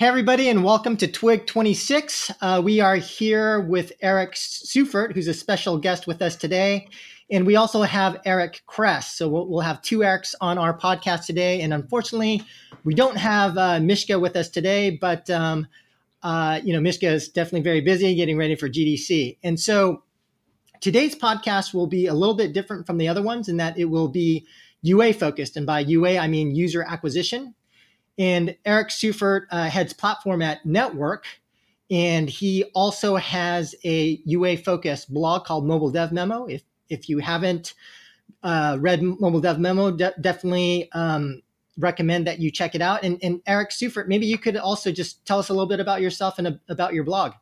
Hey, everybody, and welcome to Twig 26. Uh, we are here with Eric Seufert, who's a special guest with us today. And we also have Eric Kress. So we'll, we'll have two Erics on our podcast today. And unfortunately, we don't have uh, Mishka with us today, but um, uh, you know, Mishka is definitely very busy getting ready for GDC. And so today's podcast will be a little bit different from the other ones in that it will be UA focused. And by UA, I mean user acquisition. And Eric Seufert uh, heads platform at N3TWORK. And he also has a UA focused blog called Mobile Dev Memo. If, if you haven't uh, read Mobile Dev Memo, de- definitely um, recommend that you check it out. And, and Eric Seufert, maybe you could also just tell us a little bit about yourself and a, about your blog.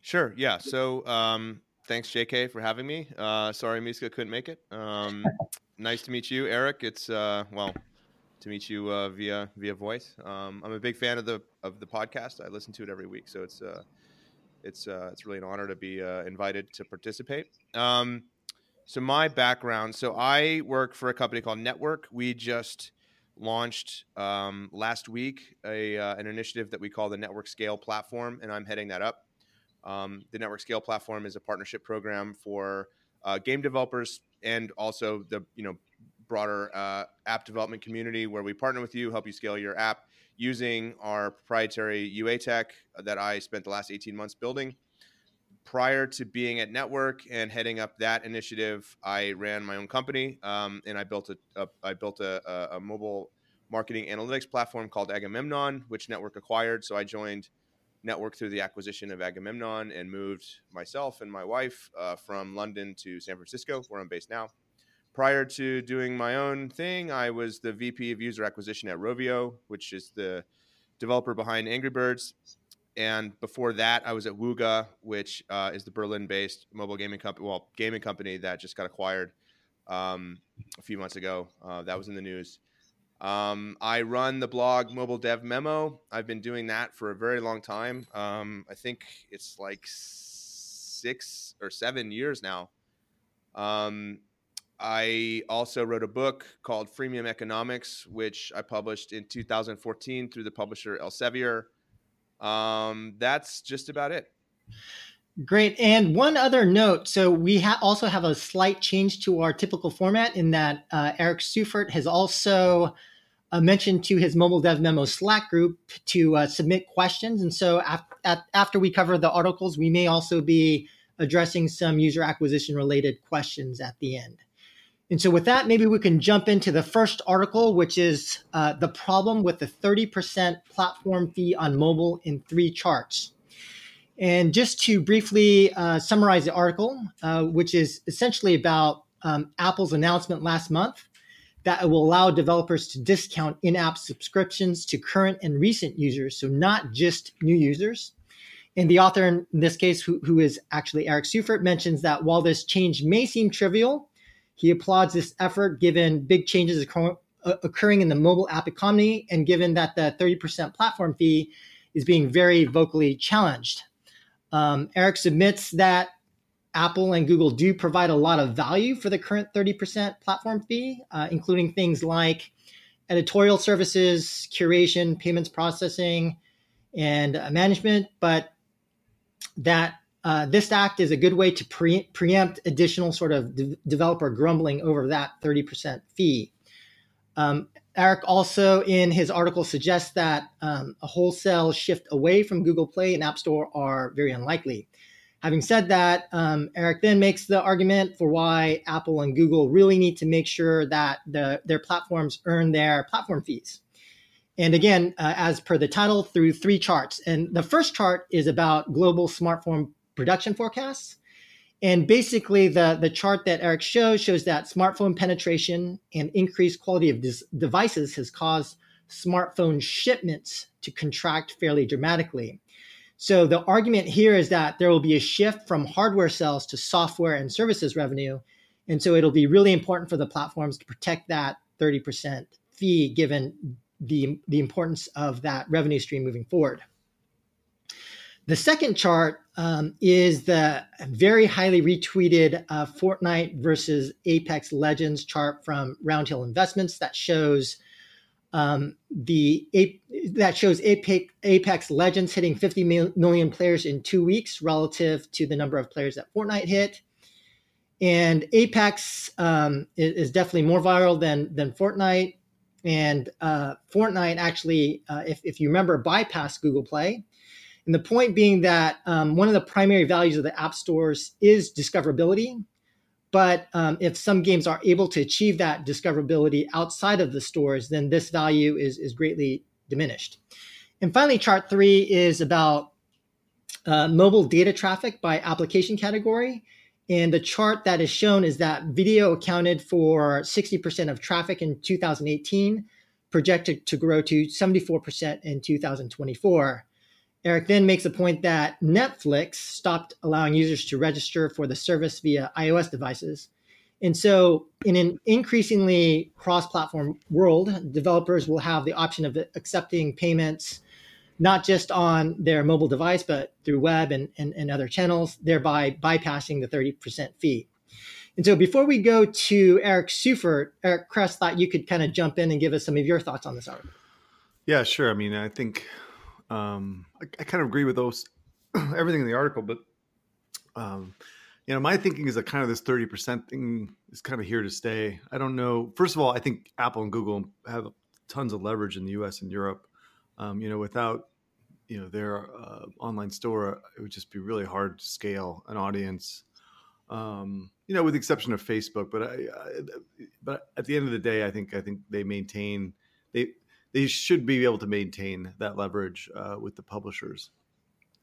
Sure. Yeah. So um, thanks, JK, for having me. Uh, sorry, Mishka couldn't make it. Um, nice to meet you, Eric. It's, uh, well, to meet you uh, via via voice. Um, I'm a big fan of the of the podcast. I listen to it every week, so it's uh, it's uh, it's really an honor to be uh, invited to participate. Um, so my background. So I work for a company called N3TWORK. We just launched um, last week a uh, an initiative that we call the N3TWORK Scale Platform, and I'm heading that up. Um, the N3TWORK Scale Platform is a partnership program for uh, game developers and also the you know broader uh, app development community where we partner with you, help you scale your app using our proprietary UA tech that I spent the last 18 months building. Prior to being at N3TWORK and heading up that initiative, I ran my own company um, and I built a, a I built a, a, mobile marketing analytics platform called Agamemnon, which N3TWORK acquired. So I joined N3TWORK through the acquisition of Agamemnon and moved myself and my wife uh, from London to San Francisco, where I'm based now prior to doing my own thing, I was the VP of user acquisition at Rovio, which is the developer behind Angry Birds. And before that, I was at Wooga, which uh, is the Berlin-based mobile gaming company, well, gaming company that just got acquired um, a few months ago. Uh, that was in the news. Um, I run the blog Mobile Dev Memo. I've been doing that for a very long time. Um, I think it's like six or seven years now. Um, I also wrote a book called Freemium Economics, which I published in 2014 through the publisher Elsevier. Um, that's just about it. Great. And one other note. So we ha- also have a slight change to our typical format in that uh, Eric Seufert has also uh, mentioned to his mobile dev memo Slack group to uh, submit questions. And so af- at, after we cover the articles, we may also be addressing some user acquisition related questions at the end. And so, with that, maybe we can jump into the first article, which is uh, the problem with the 30% platform fee on mobile in three charts. And just to briefly uh, summarize the article, uh, which is essentially about um, Apple's announcement last month that it will allow developers to discount in app subscriptions to current and recent users, so not just new users. And the author in this case, who, who is actually Eric Seufert, mentions that while this change may seem trivial, he applauds this effort given big changes occurring in the mobile app economy and given that the 30% platform fee is being very vocally challenged. Um, Eric submits that Apple and Google do provide a lot of value for the current 30% platform fee, uh, including things like editorial services, curation, payments processing, and uh, management, but that uh, this act is a good way to pre- preempt additional sort of de- developer grumbling over that 30% fee. Um, Eric also, in his article, suggests that um, a wholesale shift away from Google Play and App Store are very unlikely. Having said that, um, Eric then makes the argument for why Apple and Google really need to make sure that the, their platforms earn their platform fees. And again, uh, as per the title, through three charts. And the first chart is about global smartphone production forecasts. And basically, the, the chart that Eric shows shows that smartphone penetration and increased quality of dis- devices has caused smartphone shipments to contract fairly dramatically. So the argument here is that there will be a shift from hardware sales to software and services revenue. And so it'll be really important for the platforms to protect that 30% fee given the, the importance of that revenue stream moving forward. The second chart um, is the very highly retweeted uh, Fortnite versus Apex Legends chart from Roundhill Investments that shows um, the that shows Apex, Apex Legends hitting 50 million players in two weeks relative to the number of players that Fortnite hit. And Apex um, is, is, definitely more viral than than Fortnite. And uh, Fortnite actually, uh, if, if you remember, bypassed Google Play. And the point being that um, one of the primary values of the app stores is discoverability. But um, if some games are able to achieve that discoverability outside of the stores, then this value is, is greatly diminished. And finally, chart three is about uh, mobile data traffic by application category. And the chart that is shown is that video accounted for 60% of traffic in 2018, projected to grow to 74% in 2024. Eric then makes a point that Netflix stopped allowing users to register for the service via iOS devices. And so, in an increasingly cross platform world, developers will have the option of accepting payments not just on their mobile device, but through web and, and, and other channels, thereby bypassing the 30% fee. And so, before we go to Eric Seufert, Eric Kress thought you could kind of jump in and give us some of your thoughts on this article. Yeah, sure. I mean, I think um, I, I, kind of agree with those everything in the article, but um, you know, my thinking is that kind of this 30% thing is kind of here to stay. I don't know. First of all, I think Apple and Google have tons of leverage in the US and Europe. Um, you know, without, you know, their uh, online store, it would just be really hard to scale an audience. Um, you know, with the exception of Facebook, but I, I, but at the end of the day, I think I think they maintain they they should be able to maintain that leverage uh, with the publishers.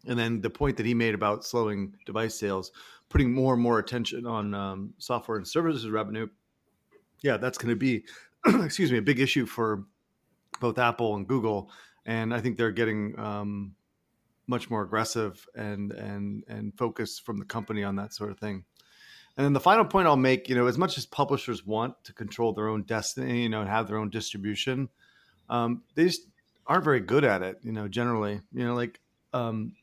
And then the point that he made about slowing device sales, putting more and more attention on um, software and services revenue, yeah, that's going to be, excuse me, a big issue for both Apple and Google. And I think they're getting um, much more aggressive and and and focused from the company on that sort of thing. And then the final point I'll make, you know, as much as publishers want to control their own destiny, you know, and have their own distribution, um, they just aren't very good at it. You know, generally, you know, like um,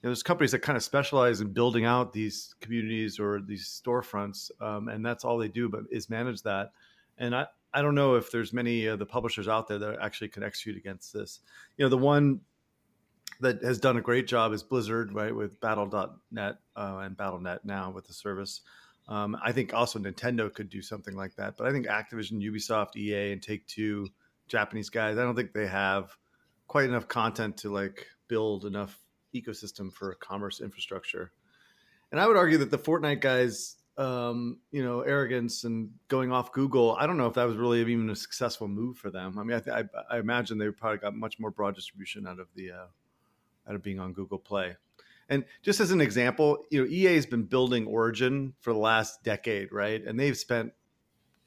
you know, there's companies that kind of specialize in building out these communities or these storefronts, um, and that's all they do, but is manage that. And I, I don't know if there's many of the publishers out there that actually can execute against this. You know, the one that has done a great job is Blizzard, right, with Battle.net uh, and Battle.net now with the service. Um, I think also Nintendo could do something like that, but I think Activision, Ubisoft, EA, and Take Two Japanese guys. I don't think they have quite enough content to like build enough ecosystem for a commerce infrastructure. And I would argue that the Fortnite guys, um, you know, arrogance and going off Google, I don't know if that was really even a successful move for them. I mean, I, th- I, I imagine they probably got much more broad distribution out of the uh, out of being on Google Play. And just as an example, you know, EA has been building Origin for the last decade, right? And they've spent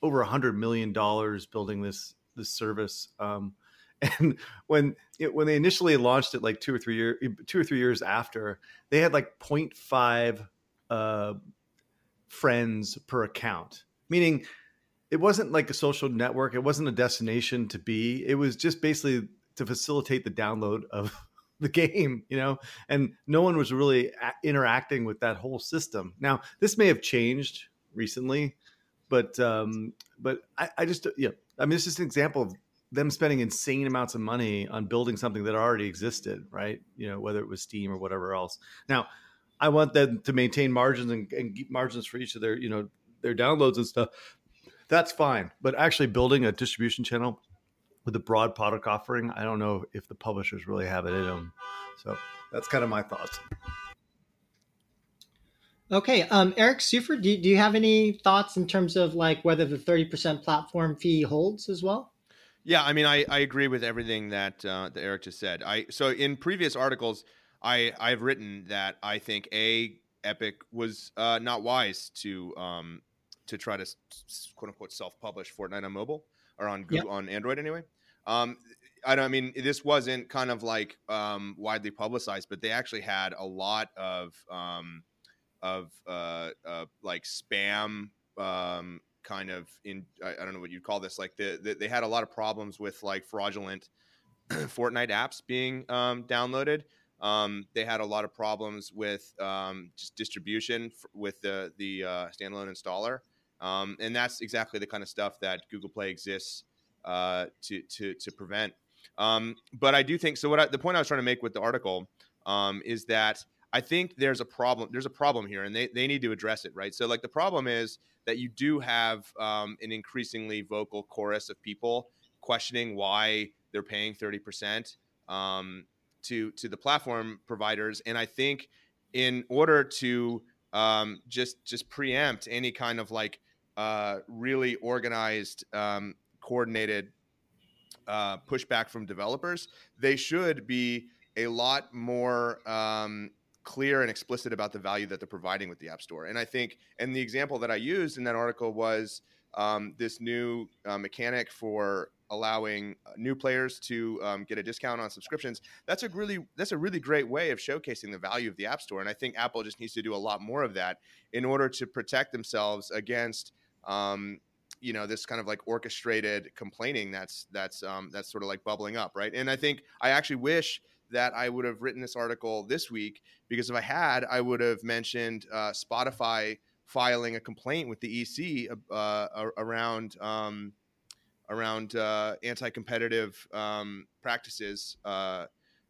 over a hundred million dollars building this this service. Um, and when it, when they initially launched it, like two or three years, two or three years after, they had like 0.5 uh, friends per account, meaning it wasn't like a social network. It wasn't a destination to be. It was just basically to facilitate the download of the game, you know, and no one was really a- interacting with that whole system. Now, this may have changed recently, but um, but I, I just yeah, I mean, it's just an example of them spending insane amounts of money on building something that already existed, right? You know, whether it was Steam or whatever else. Now, I want them to maintain margins and, and margins for each of their, you know, their downloads and stuff. That's fine, but actually building a distribution channel with a broad product offering, I don't know if the publishers really have it in them. So that's kind of my thoughts. Okay, um, Eric Seufert, do, do you have any thoughts in terms of like whether the thirty percent platform fee holds as well? Yeah, I mean, I, I agree with everything that uh, that Eric just said. I so in previous articles, I I've written that I think a Epic was uh, not wise to um, to try to quote unquote self publish Fortnite on mobile or on Google, yep. on Android anyway. Um, I don't I mean this wasn't kind of like um, widely publicized, but they actually had a lot of um, of uh, uh, like spam um, kind of in I, I, don't know what you'd call this like the, the, they had a lot of problems with like fraudulent Fortnite apps being um, downloaded. Um, they had a lot of problems with um, just distribution f- with the the uh, standalone installer, um, and that's exactly the kind of stuff that Google Play exists uh, to to to prevent. Um, but I do think so. What I, the point I was trying to make with the article is that I think there's a problem. There's a problem here, and they they need to address it, right? So like the problem is that you do have um, an increasingly vocal chorus of people questioning why they're paying thirty percent um, to to the platform providers, and I think in order to um, just just preempt any kind of like uh, really organized, um, coordinated uh, pushback from developers, they should be a lot more um, clear and explicit about the value that they're providing with the App Store. And I think, and the example that I used in that article was um, this new uh, mechanic for allowing uh, new players to um, get a discount on subscriptions. That's a really that's a really great way of showcasing the value of the App Store. And I think Apple just needs to do a lot more of that in order to protect themselves against. Um, you know this kind of like orchestrated complaining that's that's um, that's sort of like bubbling up right and i think i actually wish that I would have written this article this week because if I had, I would have mentioned uh, Spotify filing a complaint with the EC uh, around um, around uh, anti-competitive um, practices uh,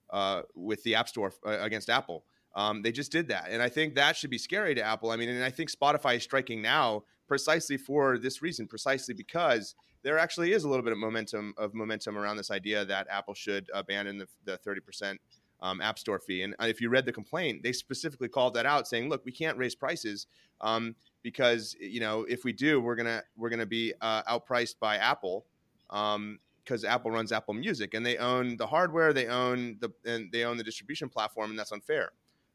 uh, with the App Store uh, against Apple. Um, they just did that, and I think that should be scary to Apple. I mean, and I think Spotify is striking now precisely for this reason, precisely because there actually is a little bit of momentum of momentum around this idea that Apple should abandon the, the 30% um, App Store fee. And if you read the complaint, they specifically called that out, saying, "Look, we can't raise prices um, because you know if we do, we're gonna we're gonna be uh, outpriced by Apple." because um, Apple runs Apple Music and they own the hardware, they own the and they own the distribution platform, and that's unfair.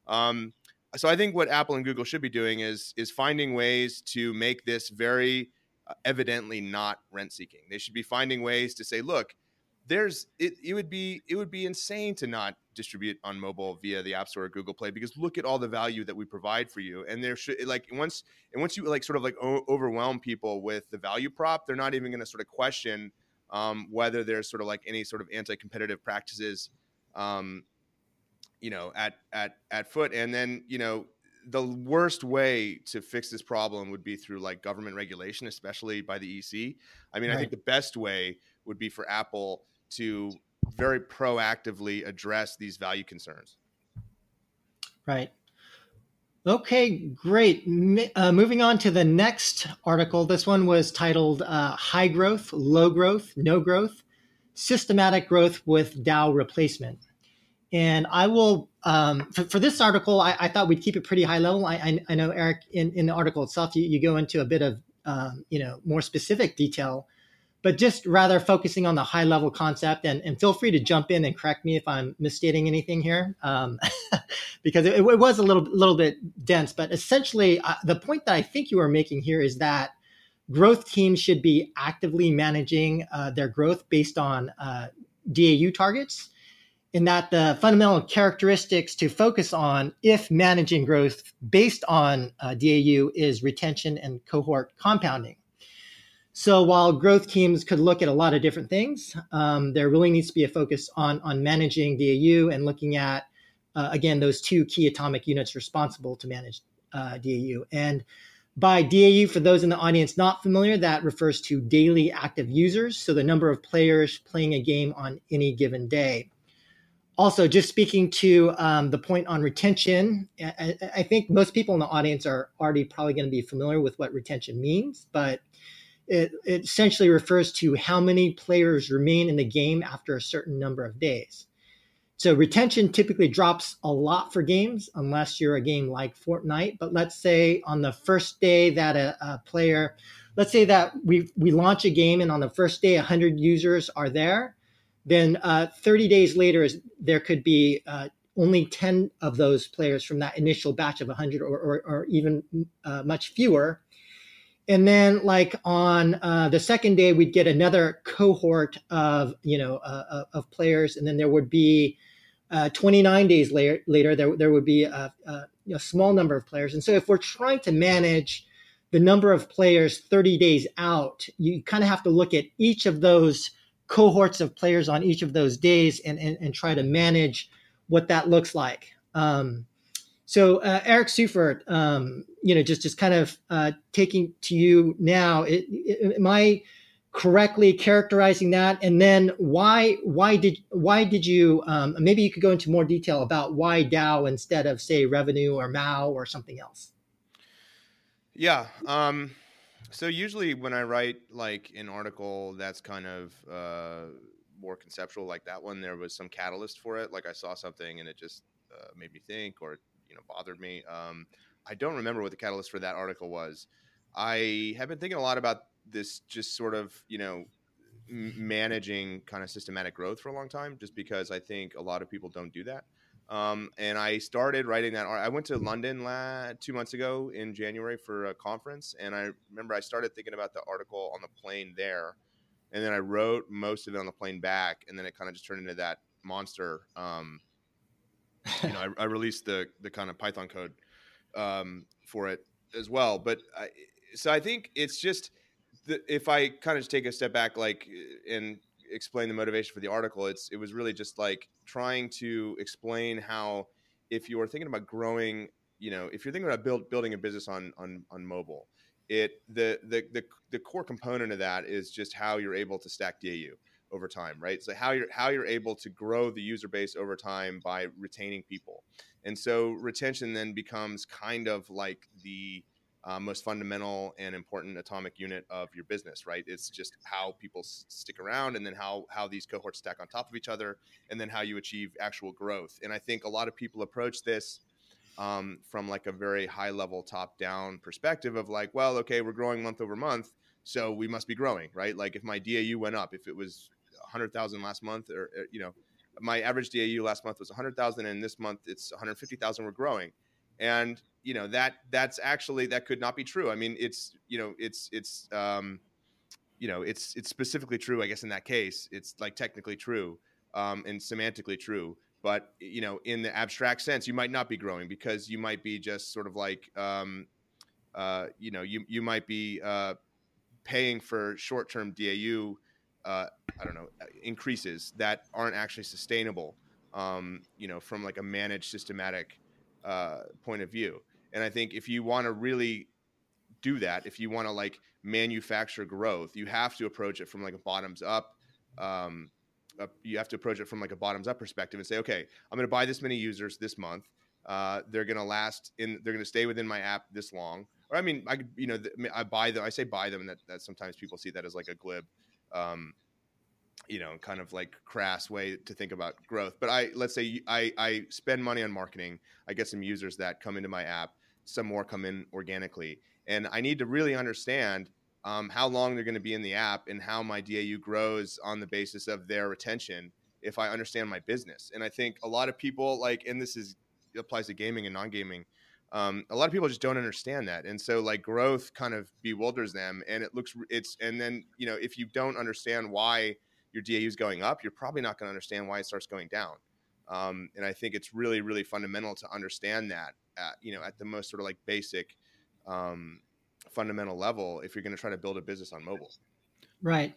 Um, so I think what Apple and Google should be doing is is finding ways to make this very uh, evidently not rent seeking. They should be finding ways to say, look, there's it, it would be it would be insane to not distribute on mobile via the App Store or Google Play because look at all the value that we provide for you. And there should like once and once you like sort of like o- overwhelm people with the value prop, they're not even going to sort of question um, whether there's sort of like any sort of anti-competitive practices, um, you know, at at at foot. And then you know the worst way to fix this problem would be through like government regulation, especially by the EC. I mean, right. I think the best way would be for Apple to very proactively address these value concerns. Right. Okay, great. Uh, moving on to the next article. This one was titled uh, High Growth, Low Growth, No Growth Systematic Growth with DAU Replacement. And I will, um, for, for, this article, I, I, thought we'd keep it pretty high level. I, I, I know, Eric, in, in the article itself, you, you go into a bit of, um, you know, more specific detail, but just rather focusing on the high level concept. And, and feel free to jump in and correct me if I'm misstating anything here, um, because it, it, was a little, little bit dense. But essentially, uh, the point that I think you are making here is that growth teams should be actively managing uh, their growth based on uh, DAU targets in that the fundamental characteristics to focus on if managing growth based on uh, DAU is retention and cohort compounding. So while growth teams could look at a lot of different things, um, there really needs to be a focus on, on managing DAU and looking at, uh, again, those two key atomic units responsible to manage uh, DAU. And by DAU, for those in the audience not familiar, that refers to daily active users, so the number of players playing a game on any given day also, just speaking to um, the point on retention, I, I, think most people in the audience are already probably going to be familiar with what retention means, but it, it, essentially refers to how many players remain in the game after a certain number of days. So retention typically drops a lot for games unless you're a game like Fortnite. But let's say on the first day that a, a player, let's say that we we launch a game and on the first day 100 users are there then uh, 30 days later, there could be uh, only 10 of those players from that initial batch of 100 or, or, or even uh, much fewer. And then, like on uh, the second day, we'd get another cohort of you know uh, uh, of players, and then there would be 29 days later, later there, there would be a, a, a small number of players. And so, if we're trying to manage the number of players 30 days out, you kind of have to look at each of those cohorts of players on each of those days and, and, and try to manage what that looks like. Um, so uh, Eric Seufert, um, you know, just just kind of uh, taking to you now. It, it, my correctly characterizing that and then why why did why did you um, maybe you could go into more detail about why DAU instead of say revenue or MAU or something else yeah um, so usually when i write like an article that's kind of uh, more conceptual like that one there was some catalyst for it like i saw something and it just uh, made me think or you know bothered me um, i don't remember what the catalyst for that article was. I have been thinking a lot about this just sort of you know managing kind of systematic growth for a long time just because i think a lot of people don't do that um, and i started writing that i went to london la- two months ago in january for a conference and i remember i started thinking about the article on the plane there and then i wrote most of it on the plane back and then it kind of just turned into that monster um, you know I, I, released the the kind of python code um, for it as well. But I, so i think it's just the, if I kind of take a step back, like and explain the motivation for the article, it's it was really just like trying to explain how if you are thinking about growing, you know, if you're thinking about build, building a business on on on mobile, it the, the the the core component of that is just how you're able to stack DAU over time, right? So how you're how you're able to grow the user base over time by retaining people, and so retention then becomes kind of like the uh, most fundamental and important atomic unit of your business, right? It's just how people s- stick around, and then how how these cohorts stack on top of each other, and then how you achieve actual growth. And I think a lot of people approach this um, from like a very high level, top down perspective of like, well, okay, we're growing month over month, so we must be growing, right? Like if my DAU went up, if it was 100,000 last month, or, or you know, my average DAU last month was 100,000, and this month it's 150,000, we're growing and you know that that's actually that could not be true. I mean, it's you know it's it's um, you know it's it's specifically true. I guess in that case, it's like technically true um, and semantically true. But you know, in the abstract sense, you might not be growing because you might be just sort of like um, uh, you know you you might be uh, paying for short term DAU. Uh, I don't know increases that aren't actually sustainable. Um, you know, from like a managed systematic uh, point of view. And I think if you want to really do that, if you want to like manufacture growth, you have to approach it from like a bottoms up. Um, you have to approach it from like a bottoms up perspective and say, okay, I'm going to buy this many users this month. Uh, they're going to last in, they're going to stay within my app this long. Or I mean, I you know, I buy them. I say buy them, and that, that sometimes people see that as like a glib, um, you know, kind of like crass way to think about growth. But I let's say I I spend money on marketing. I get some users that come into my app. Some more come in organically, and I need to really understand um, how long they're going to be in the app and how my DAU grows on the basis of their retention. If I understand my business, and I think a lot of people like, and this is applies to gaming and non-gaming. Um, a lot of people just don't understand that, and so like growth kind of bewilders them, and it looks it's and then you know if you don't understand why your DAU is going up, you're probably not going to understand why it starts going down. Um, and I think it's really, really fundamental to understand that, at, you know, at the most sort of like basic, um, fundamental level, if you're going to try to build a business on mobile. Right.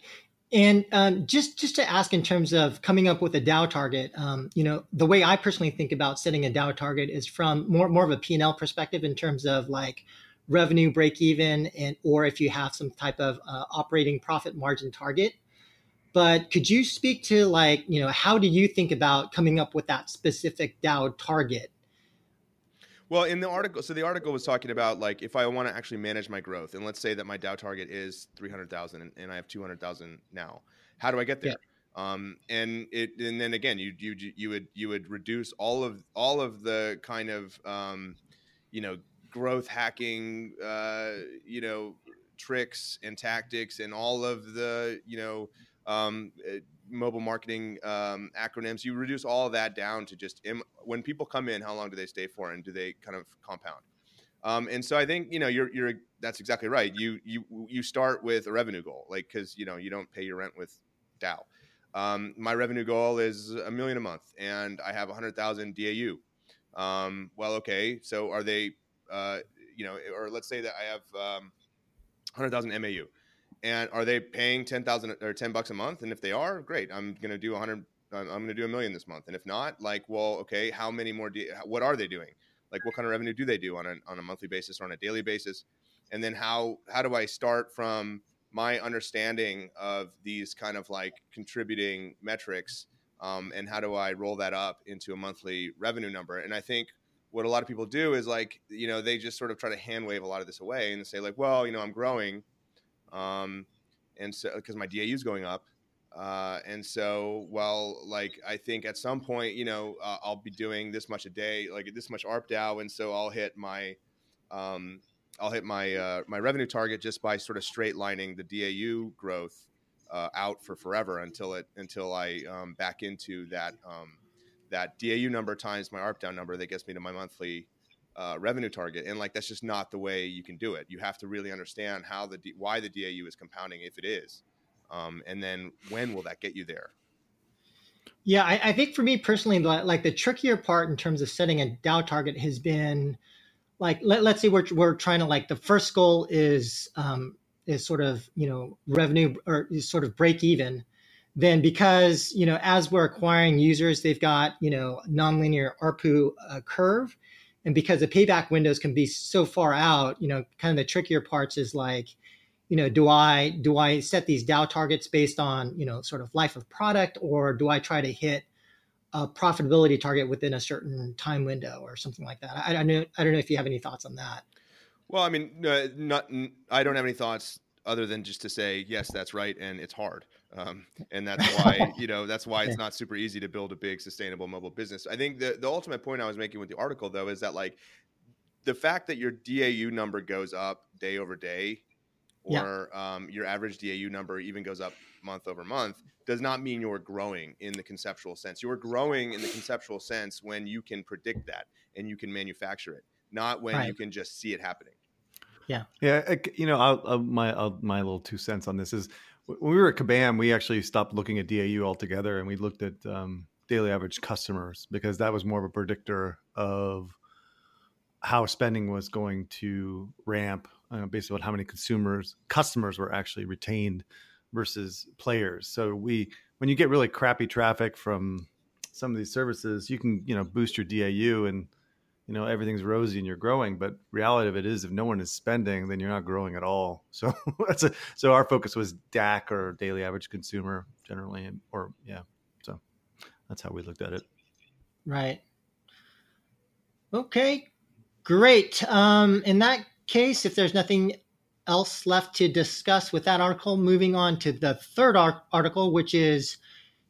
And um, just just to ask in terms of coming up with a DAU target, um, you know, the way I personally think about setting a DAU target is from more more of a P&L perspective in terms of like revenue break even and or if you have some type of uh, operating profit margin target but could you speak to like you know how do you think about coming up with that specific DAU target? Well, in the article, so the article was talking about like if I want to actually manage my growth, and let's say that my DAU target is three hundred thousand, and I have two hundred thousand now. How do I get there? Yeah. Um, and it, and then again, you you you would you would reduce all of all of the kind of um, you know growth hacking, uh, you know tricks and tactics, and all of the you know um, eh, mobile marketing um, acronyms. You reduce all that down to just Im- when people come in, how long do they stay for, and do they kind of compound? Um, and so I think you know you're you're that's exactly right. You you you start with a revenue goal, like because you know you don't pay your rent with DAU. Um, my revenue goal is a million a month, and I have 100,000 DAU. Um, well, okay, so are they, uh, you know, or let's say that I have 100,000 um, MAU and are they paying 10,000 or 10 bucks a month? And if they are, great. I'm going to do 100 I'm going to do a million this month. And if not, like, well, okay, how many more do, what are they doing? Like what kind of revenue do they do on a, on a monthly basis or on a daily basis? And then how how do I start from my understanding of these kind of like contributing metrics um, and how do I roll that up into a monthly revenue number. And I think what a lot of people do is like you know they just sort of try to hand wave a lot of this away and say like well you know i'm growing um, and so because my dau is going up. Uh, and so well like i think at some point you know uh, i'll be doing this much a day like this much ARPDAU and so i'll hit my um, i'll hit my uh, my revenue target just by sort of straight lining the dau growth uh, out for forever until it until i um, back into that um, that DAU number times my ARPDAU number that gets me to my monthly uh, revenue target. And like that's just not the way you can do it. You have to really understand how the D- why the DAU is compounding if it is, um, and then when will that get you there? Yeah, I, I think for me personally, like the trickier part in terms of setting a DAU target has been like let, us say we're we're trying to like the first goal is um, is sort of you know revenue or sort of break even then because you know as we're acquiring users they've got you know nonlinear arpu uh, curve and because the payback windows can be so far out you know kind of the trickier parts is like you know do i do i set these DAU targets based on you know sort of life of product or do i try to hit a profitability target within a certain time window or something like that? I, I don't know i don't know if you have any thoughts on that. Well i mean uh, not i don't have any thoughts other than just to say yes that's right and it's hard um, and that's why you know that's why it's not super easy to build a big sustainable mobile business. I think the, the ultimate point i was making with the article though is that like the fact that your dau number goes up day over day or yeah. um, your average dau number even goes up month over month does not mean you're growing in the conceptual sense. You're growing in the conceptual sense when you can predict that and you can manufacture it not when right. you can just see it happening. Yeah. Yeah you know I'll, I'll, my I'll, my little two cents on this is when we were at Kabam, we actually stopped looking at DAU altogether, and we looked at um, daily average customers because that was more of a predictor of how spending was going to ramp, uh, based on how many consumers customers were actually retained versus players. So we, when you get really crappy traffic from some of these services, you can you know boost your DAU and you know everything's rosy and you're growing but reality of it is if no one is spending then you're not growing at all. So that's a so our focus was dac or daily average consumer generally or yeah so that's how we looked at it. Right. Okay great. Um in that case if there's nothing else left to discuss with that article moving on to the third article which is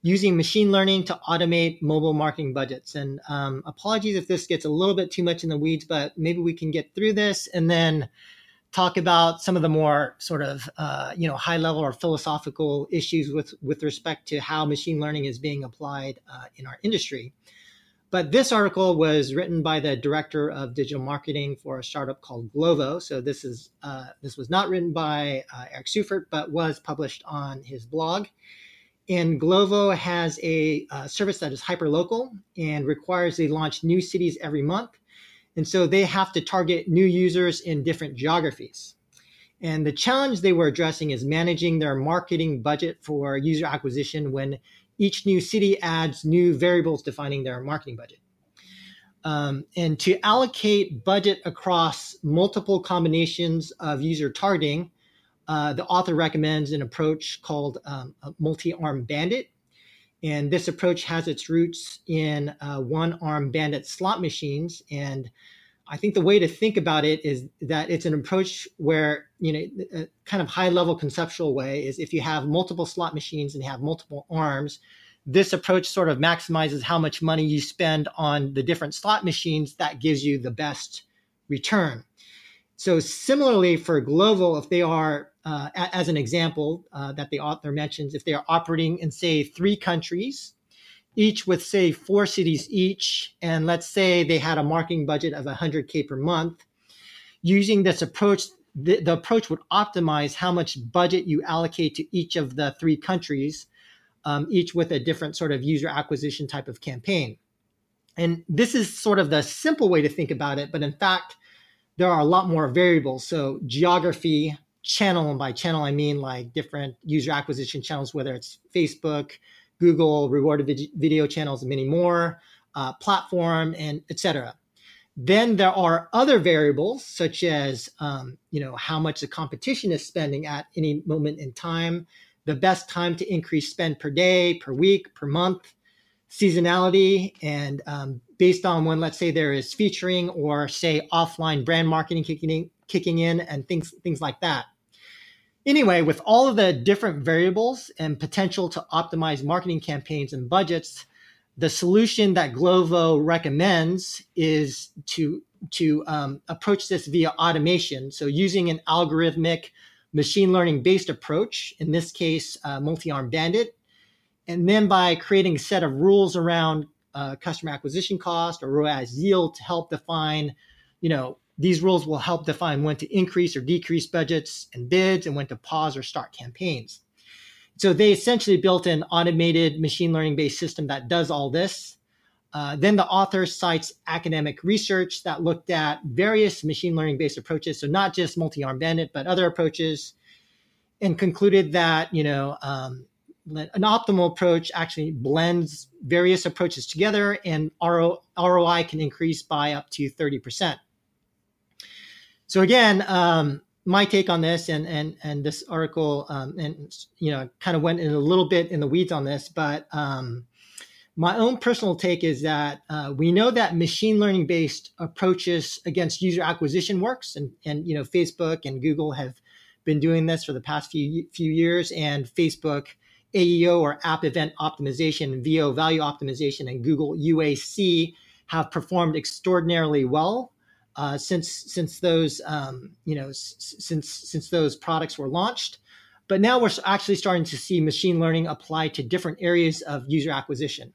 using machine learning to automate mobile marketing budgets. And um, apologies if this gets a little bit too much in the weeds, but maybe we can get through this and then talk about some of the more sort of uh, you know high level or philosophical issues with with respect to how machine learning is being applied uh, in our industry. But this article was written by the director of digital marketing for a startup called Glovo. So this is uh, this was not written by uh, Eric Seufert, but was published on his blog. And Glovo has a uh, service that is hyper local and requires they launch new cities every month. And so they have to target new users in different geographies. And the challenge they were addressing is managing their marketing budget for user acquisition when each new city adds new variables defining their marketing budget. Um, and to allocate budget across multiple combinations of user targeting, uh, the author recommends an approach called um, multi-arm bandit. And this approach has its roots in uh, one-arm bandit slot machines. And I think the way to think about it is that it's an approach where, you know, a kind of high-level conceptual way is if you have multiple slot machines and have multiple arms, this approach sort of maximizes how much money you spend on the different slot machines that gives you the best return. So similarly for Glovo, if they are, uh, as an example uh, that the author mentions, if they are operating in say three countries, each with say four cities each, and let's say they had a marketing budget of 100k per month, using this approach, the, the approach would optimize how much budget you allocate to each of the three countries, um, each with a different sort of user acquisition type of campaign. And this is sort of the simple way to think about it, but in fact there are a lot more variables. So geography, channel, and by channel I mean like different user acquisition channels, whether it's Facebook, Google, rewarded video channels, and many more, uh, platform, and etc. Then there are other variables such as um, you know how much the competition is spending at any moment in time, the best time to increase spend per day, per week, per month, seasonality, and um, based on when let's say there is featuring or say offline brand marketing kicking in, kicking in and things things like that. Anyway, with all of the different variables and potential to optimize marketing campaigns and budgets, the solution that Glovo recommends is to to um, approach this via automation. So using an algorithmic machine learning based approach, in this case, uh, multi-arm bandit, and then by creating a set of rules around uh, customer acquisition cost or ROAS yield to help define, you know, these rules will help define when to increase or decrease budgets and bids and when to pause or start campaigns so they essentially built an automated machine learning based system that does all this. Uh, then the author cites academic research that looked at various machine learning based approaches, so not just multi-arm bandit, but other approaches, and concluded that you know um, an optimal approach actually blends various approaches together, and RO, ROI can increase by up to thirty percent. So again, um, my take on this and and and this article um, and you know kind of went in a little bit in the weeds on this but um, my own personal take is that uh, we know that machine learning based approaches against user acquisition works and and you know facebook and google have been doing this for the past few few years and facebook aeo or app event optimization vo value optimization and google uac have performed extraordinarily well uh, since since those um, you know s- since since those products were launched. But now we're actually starting to see machine learning applied to different areas of user acquisition.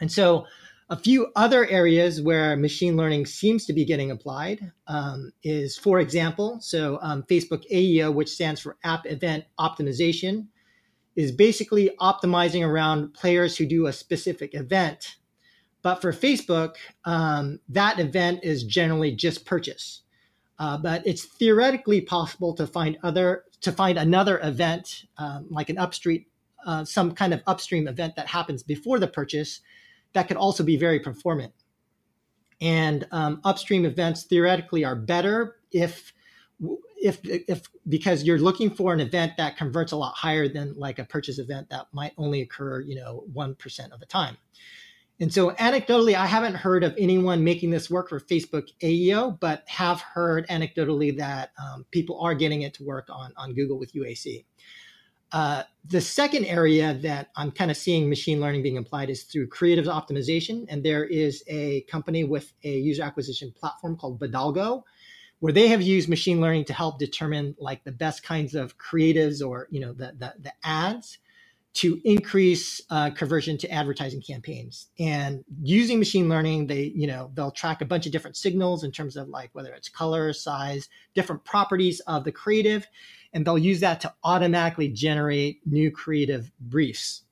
And so, a few other areas where machine learning seems to be getting applied um, is, for example, so um, Facebook AEO, which stands for App Event Optimization, is basically optimizing around players who do a specific event but for Facebook, um, that event is generally just purchase. Uh, but it's theoretically possible to find other to find another event um, like an upstream, uh, some kind of upstream event that happens before the purchase that could also be very performant. And um, upstream events theoretically are better if if if because you're looking for an event that converts a lot higher than like a purchase event that might only occur you know one percent of the time. And so, anecdotally, I haven't heard of anyone making this work for Facebook AEO, but have heard anecdotally that um, people are getting it to work on, on Google with UAC. Uh, the second area that I'm kind of seeing machine learning being applied is through creative optimization. And there is a company with a user acquisition platform called Bidalgo, where they have used machine learning to help determine like the best kinds of creatives or you know the the, the ads to increase uh, conversion to advertising campaigns. And using machine learning they you know they'll track a bunch of different signals in terms of like whether it's color size different properties of the creative and they'll use that to automatically generate new creative briefs.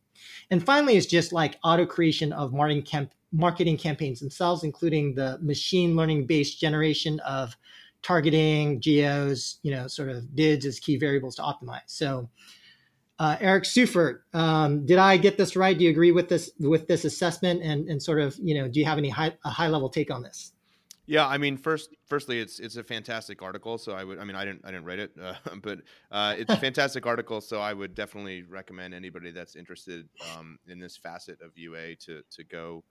And finally it's just like auto creation of marketing, camp- marketing campaigns themselves including the machine learning based generation of targeting geos you know sort of bids as key variables to optimize. So uh, Eric Seufert, um, did I get this right? Do you agree with this with this assessment? And and sort of, you know, do you have any high a high level take on this? Yeah, I mean, first, firstly, it's it's a fantastic article. So I would, I mean, I didn't I didn't write it, uh, but uh, it's a fantastic article. So I would definitely recommend anybody that's interested um, in this facet of UA to to go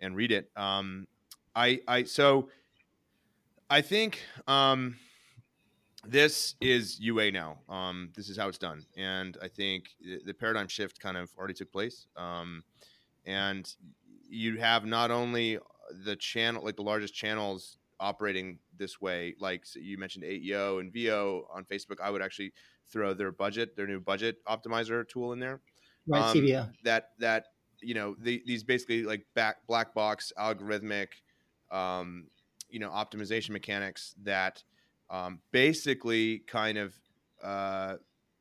and read it. Um, I I so I think. Um, this is UA now. Um, this is how it's done, and I think the paradigm shift kind of already took place. Um, and you have not only the channel, like the largest channels operating this way, like so you mentioned AEO and VO on Facebook. I would actually throw their budget, their new budget optimizer tool in there. Right, um, CBO. That that you know the, these basically like back black box algorithmic, um, you know, optimization mechanics that um, basically kind of uh,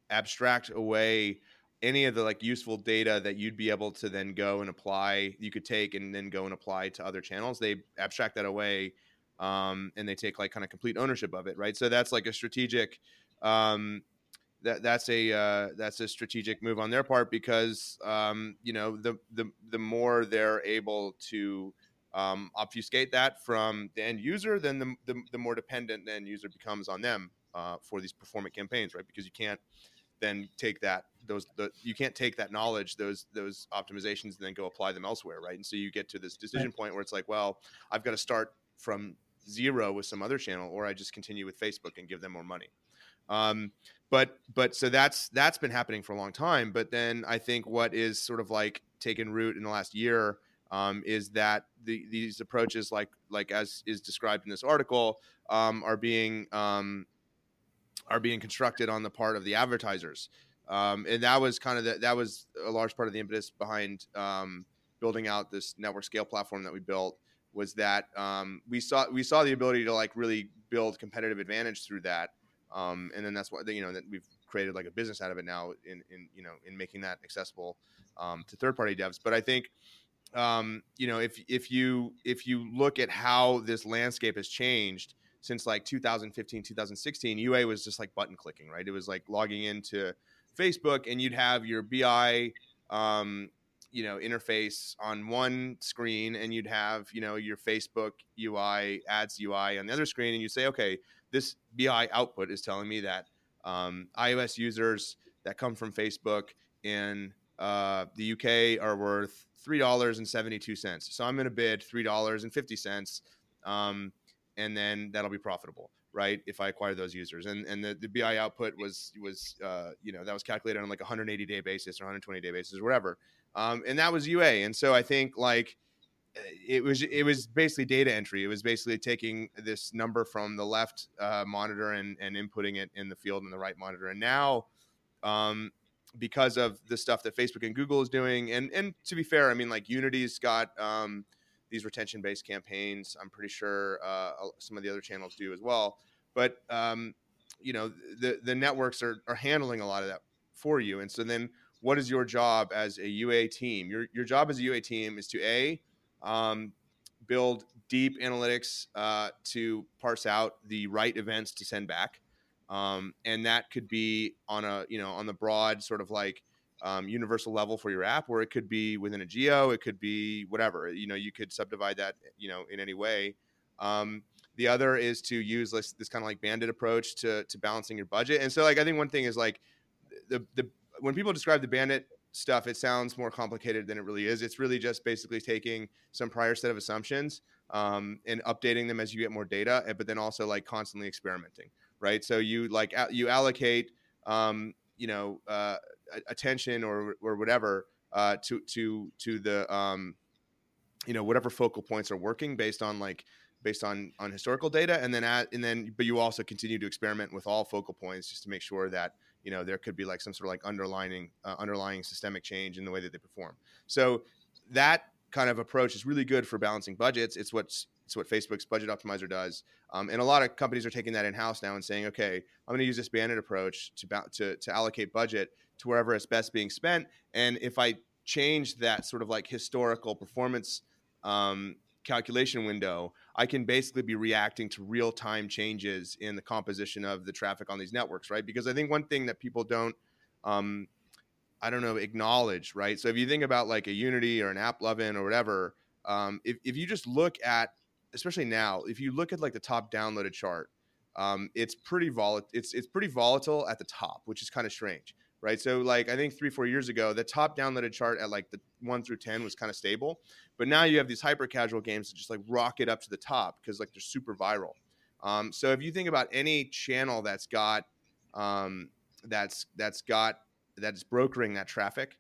abstract away any of the like useful data that you'd be able to then go and apply you could take and then go and apply to other channels. They abstract that away um, and they take like kind of complete ownership of it right? So that's like a strategic um, that that's a uh, that's a strategic move on their part because um, you know the the the more they're able to um, obfuscate that from the end user, then the, the, the more dependent the end user becomes on them uh, for these performant campaigns, right? Because you can't then take that those the, you can't take that knowledge those those optimizations and then go apply them elsewhere, right? And so you get to this decision right. point where it's like, well, I've got to start from zero with some other channel, or I just continue with Facebook and give them more money. Um, but but so that's that's been happening for a long time. But then I think what is sort of like taken root in the last year um, is that the, these approaches, like like as is described in this article, um, are being um, are being constructed on the part of the advertisers, um, and that was kind of the, that was a large part of the impetus behind um, building out this network scale platform that we built. Was that um, we saw we saw the ability to like really build competitive advantage through that, and then that's why you know that we've created like a business out of it now in in you know in making that accessible to third party devs. But I think um, you know, if if you if you look at how this landscape has changed since like 2015, 2016, UA was just like button clicking, right? It was like logging into Facebook and you'd have your BI um, you know interface on one screen and you'd have you know your facebook ui ads ui on the other screen and you say okay this bi output is telling me that um, ios users that come from facebook in uh, the uk are worth three dollars and seventy two cents. So I'm going to bid three dollars and fifty cents, um, and then that'll be profitable, right? If I acquire those users, and and the, the BI output was was uh, you know that was calculated on like a 180 day basis or 120 day basis or whatever, um, and that was UA. And so I think like it was it was basically data entry. It was basically taking this number from the left uh, monitor and and inputting it in the field in the right monitor. And now um, because of the stuff that Facebook and Google is doing. And and to be fair, I mean like Unity's got um, these retention based campaigns. I'm pretty sure uh, some of the other channels do as well. But um, you know the the networks are are handling a lot of that for you. And so then what is your job as a UA team? Your your job as a UA team is to a um, build deep analytics uh, to parse out the right events to send back um, and that could be on a you know on the broad sort of like um, universal level for your app, or it could be within a geo, it could be whatever. You know, you could subdivide that you know in any way. Um, the other is to use this, this kind of like bandit approach to to balancing your budget. And so like I think one thing is like the the when people describe the bandit stuff, it sounds more complicated than it really is. It's really just basically taking some prior set of assumptions um, and updating them as you get more data, eh, but then also like constantly experimenting right? So you like you allocate, um, you know, uh, attention or or whatever uh, to to to the um, you know whatever focal points are working based on like based on on historical data, and then at, and then but you also continue to experiment with all focal points just to make sure that you know there could be like some sort of like underlining uh, underlying systemic change in the way that they perform. So that kind of approach is really good for balancing budgets. It's what's it's what Facebook's budget optimizer does. Um, and a lot of companies are taking that in house now and saying, okay, I'm going to use this bandit approach to, to, to allocate budget to wherever it's best being spent. And if I change that sort of like historical performance um, calculation window, I can basically be reacting to real time changes in the composition of the traffic on these networks, right? Because I think one thing that people don't, um, I don't know, acknowledge, right? So if you think about like a Unity or an AppLovin or whatever, um, if, if you just look at especially now, if you look at like the top downloaded chart, um, it's pretty volatile. It's it's pretty volatile at the top, which is kind of strange, right? So like I think three four years ago, the top downloaded chart at like the one through ten was kind of stable, but now you have these hyper casual games that just like rocket up to the top because like they're super viral. Um, so if you think about any channel that's got um, that's that's got that's brokering that traffic,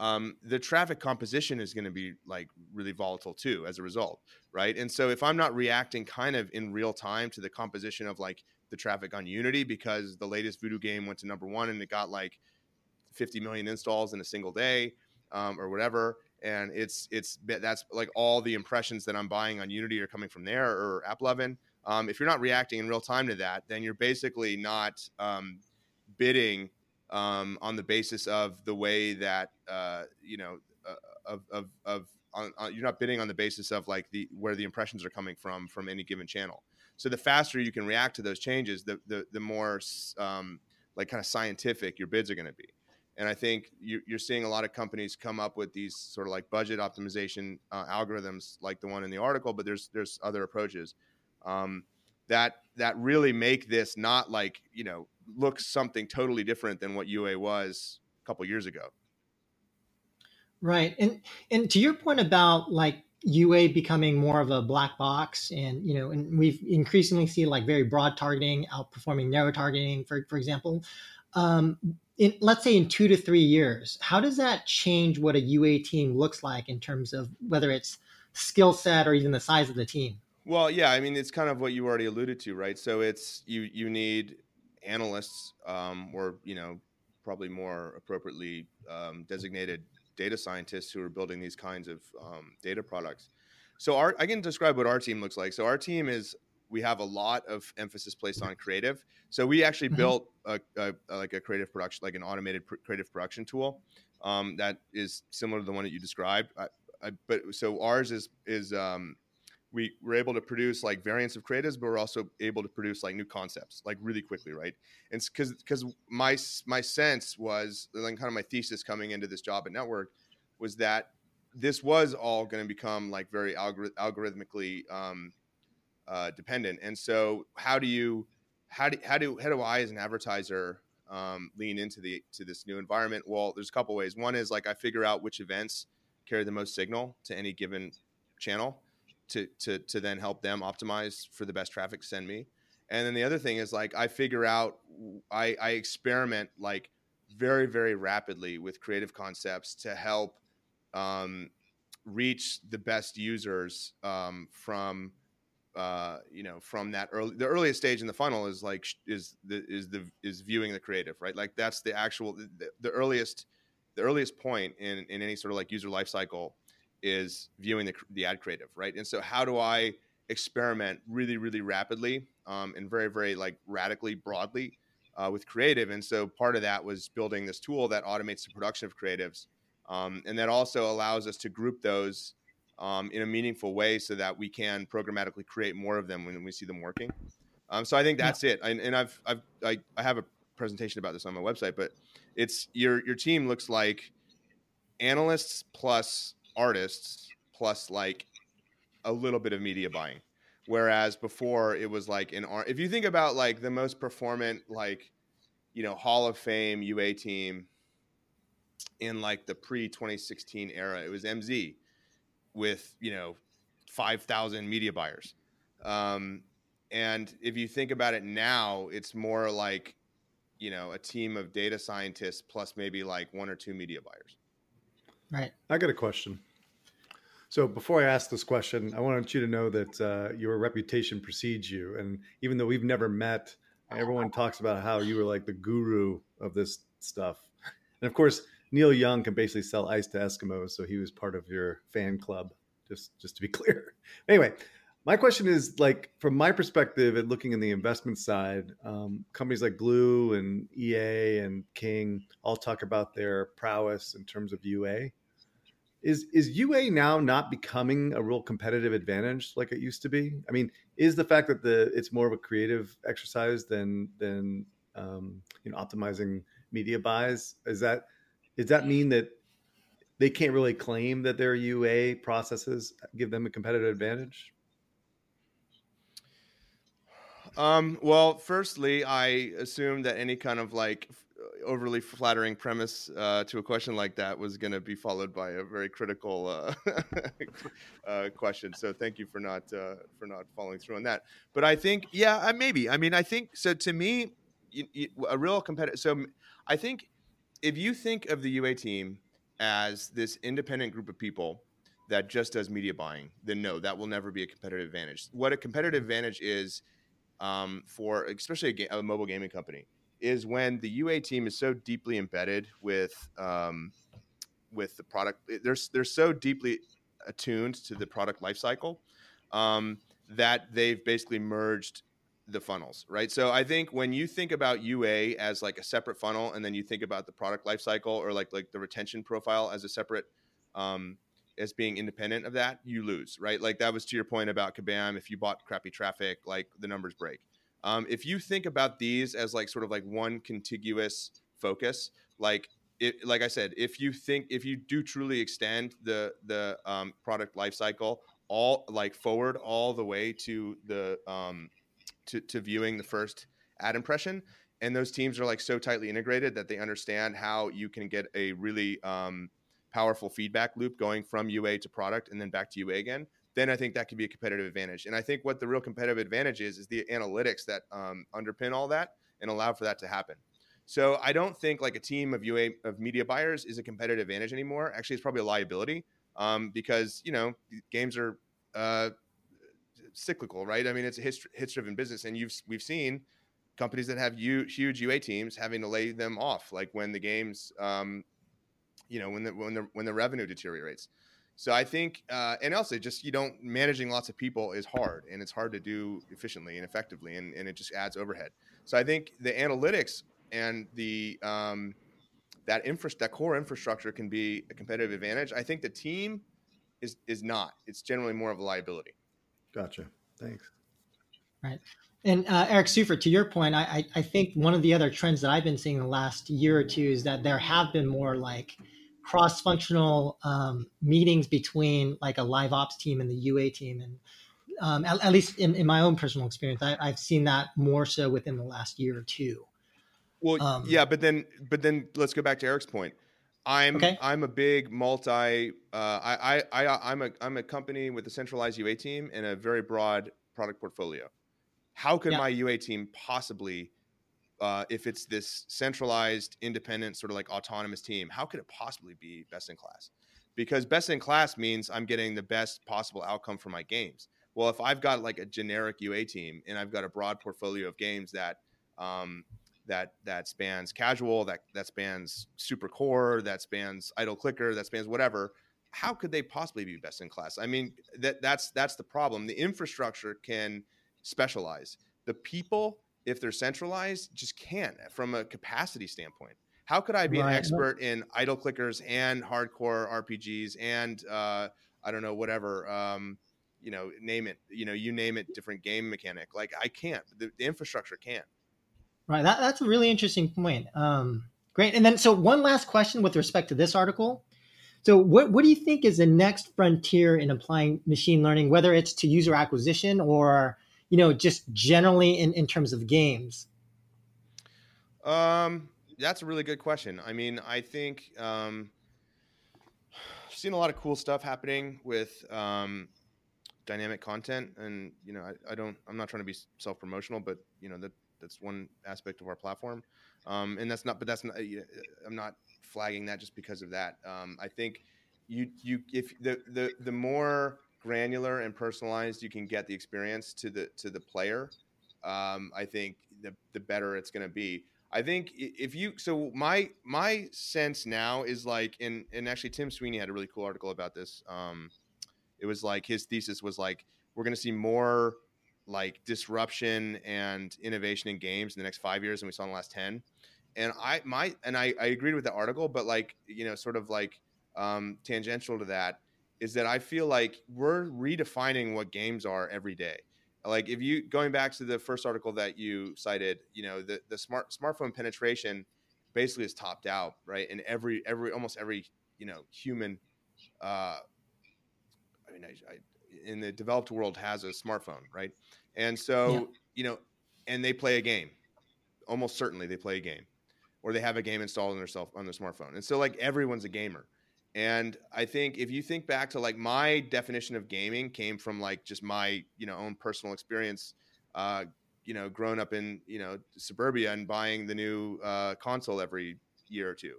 um, the traffic composition is going to be like really volatile too as a result, right? And so if I'm not reacting kind of in real time to the composition of like the traffic on Unity because the latest Voodoo game went to number one and it got like 50 million installs in a single day um, or whatever, and it's it's that's like all the impressions that I'm buying on Unity are coming from there or AppLovin. Um, if you're not reacting in real time to that, then you're basically not um, bidding um, on the basis of the way that uh, you know uh, of of, of on, on, you're not bidding on the basis of like the where the impressions are coming from from any given channel. So the faster you can react to those changes, the the, the more um, like kind of scientific your bids are going to be. And I think you, are seeing a lot of companies come up with these sort of like budget optimization uh, algorithms, like the one in the article. But there's there's other approaches um, that that really make this not like you know look something totally different than what UA was a couple years ago. Right, and and to your point about like UA becoming more of a black box, and you know, and we've increasingly see like very broad targeting outperforming narrow targeting, for for example. Um, in, let's say in two to three years, how does that change what a UA team looks like in terms of whether it's skill set or even the size of the team? Well, yeah, I mean, it's kind of what you already alluded to, right? So it's you you need analysts, um, or you know, probably more appropriately um, designated data scientists who are building these kinds of um, data products. So our, I can describe what our team looks like. So our team is we have a lot of emphasis placed on creative. So we actually mm-hmm. built a, a, a, like a creative production, like an automated pr- creative production tool um, that is similar to the one that you described. I, I, but so ours is is um, we were able to produce like variants of creatives, but we're also able to produce like new concepts like really quickly, right? And because because my my sense was like kind of my thesis coming into this job at N3TWORK was that this was all going to become like very algorith- algorithmically um, uh, dependent. And so, how do you how do how do how do I as an advertiser um, lean into the to this new environment? Well, there's a couple ways. One is like I figure out which events carry the most signal to any given channel to to to then help them optimize for the best traffic send me. And then the other thing is like I figure out I, I experiment like very very rapidly with creative concepts to help um, reach the best users um, from uh, you know from that early the earliest stage in the funnel is like is the is the is viewing the creative right like that's the actual the, the earliest the earliest point in in any sort of like user life cycle is viewing the, the ad creative, right? And so how do I experiment really, really rapidly um, and very, very like radically broadly uh, with creative? And so part of that was building this tool that automates the production of creatives. Um, and that also allows us to group those um, in a meaningful way so that we can programmatically create more of them when we see them working. Um, so I think that's yeah. it. And, and I've, I've, I, I have a presentation about this on my website, but it's your, your team looks like analysts plus artists plus like a little bit of media buying. Whereas before it was like an art. If you think about like the most performant, like, you know, Hall of Fame UA team in like the pre 2016 era, it was MZ with, you know, 5,000 media buyers. Um, and if you think about it now, it's more like, you know, a team of data scientists plus maybe like one or two media buyers. Right. I got a question. So before I ask this question, I want you to know that uh, your reputation precedes you, and even though we've never met, everyone talks about how you were like the guru of this stuff. And of course, Neil Young can basically sell ice to Eskimos, so he was part of your fan club. Just just to be clear. Anyway, my question is like from my perspective, at looking in the investment side, um, companies like Glu and EA and King all talk about their prowess in terms of UA is is UA now not becoming a real competitive advantage like it used to be? I mean, is the fact that the it's more of a creative exercise than than um, you know optimizing media buys? Is that does that mean that they can't really claim that their UA processes give them a competitive advantage? Um, well, firstly, I assume that any kind of like overly flattering premise uh, to a question like that was going to be followed by a very critical uh, uh, question. So thank you for not uh, for not following through on that. But I think, yeah, maybe. I mean, I think so. To me, you, you, a real competitive. So I think if you think of the UA team as this independent group of people that just does media buying, then no, that will never be a competitive advantage. What a competitive advantage is um, for, especially a, ga- a mobile gaming company is when the UA team is so deeply embedded with um, with the product. They're they're so deeply attuned to the product lifecycle um, that they've basically merged the funnels, right? So I think when you think about UA as like a separate funnel, and then you think about the product lifecycle or like like the retention profile as a separate um, as being independent of that, you lose, right? Like that was to your point about Kabam. If you bought crappy traffic, like the numbers break. Um, if you think about these as like sort of like one contiguous focus, like it, like I said, if you think if you do truly extend the the um, product lifecycle all like forward all the way to the um, to to viewing the first ad impression, and those teams are like so tightly integrated that they understand how you can get a really um, powerful feedback loop going from UA to product and then back to UA again. Then I think that could be a competitive advantage. And I think what the real competitive advantage is is the analytics that um, underpin all that and allow for that to happen. So I don't think like a team of UA of media buyers is a competitive advantage anymore. Actually, it's probably a liability um, because you know games are uh, cyclical, right? I mean, it's a hits driven business, and you've we've seen companies that have huge, UA teams having to lay them off, like when the games, um, you know, when the when the when the revenue deteriorates. So I think, uh, and also just you don't managing lots of people is hard, and it's hard to do efficiently and effectively, and, and it just adds overhead. So I think the analytics and the um, that infra that core infrastructure can be a competitive advantage. I think the team is is not. It's generally more of a liability. Gotcha. Thanks. Right. And uh, Eric Seufert, to your point, I, I think one of the other trends that I've been seeing in the last year or two is that there have been more like cross-functional um, meetings between like a live ops team and the UA team, and um, at, at, least in, in, my own personal experience, I, have seen that more so within the last year or two. Well, um, yeah, but then but then let's go back to Eric's point. I'm okay. I'm a big multi. Uh, I I I I'm a I'm a company with a centralized UA team and a very broad product portfolio. How could yeah. my UA team possibly, uh, if it's this centralized, independent, sort of like autonomous team, how could it possibly be best in class? Because best in class means I'm getting the best possible outcome for my games. Well, if I've got like a generic UA team and I've got a broad portfolio of games that um, that that spans casual, that that spans super core, that spans idle clicker, that spans whatever. How could they possibly be best in class? I mean, that that's that's the problem. The infrastructure can specialize. The people, if they're centralized, just can't from a capacity standpoint. How could I be right. an expert in idle clickers and hardcore RPGs and uh, I don't know whatever um, you know name it you know you name it different game mechanic like I can't the, the infrastructure can't. Right. That, that's a really interesting point. Um, great. And then, so one last question with respect to this article. So, what, what do you think is the next frontier in applying machine learning, whether it's to user acquisition or, you know, just generally in, in terms of games? Um, that's a really good question. I mean, I think um, I've seen a lot of cool stuff happening with um, dynamic content, and you know, I, I don't, I'm not trying to be self promotional, but you know, that that's one aspect of our platform, um, and that's not. But that's not. I'm not flagging that just because of that. Um, I think you you if the the the more granular and personalized you can get the experience to the to the player, um, I think the the better it's going to be. I think if you so my my sense now is like and and actually Tim Sweeney had a really cool article about this. Um, it was like his thesis was like we're going to see more like disruption and innovation in games in the next five years than we saw in the last 10 and i my and i, I agreed with the article but like you know sort of like um, tangential to that is that i feel like we're redefining what games are every day like if you going back to the first article that you cited you know the, the smart smartphone penetration basically is topped out right and every every almost every you know human uh i mean I, I in the developed world has a smartphone, right? And so, yeah. you know, and they play a game. Almost certainly they play a game or they have a game installed on their self on their smartphone. And so like everyone's a gamer. And I think if you think back to like my definition of gaming came from like just my, you know, own personal experience uh, you know, growing up in, you know, suburbia and buying the new uh, console every year or two.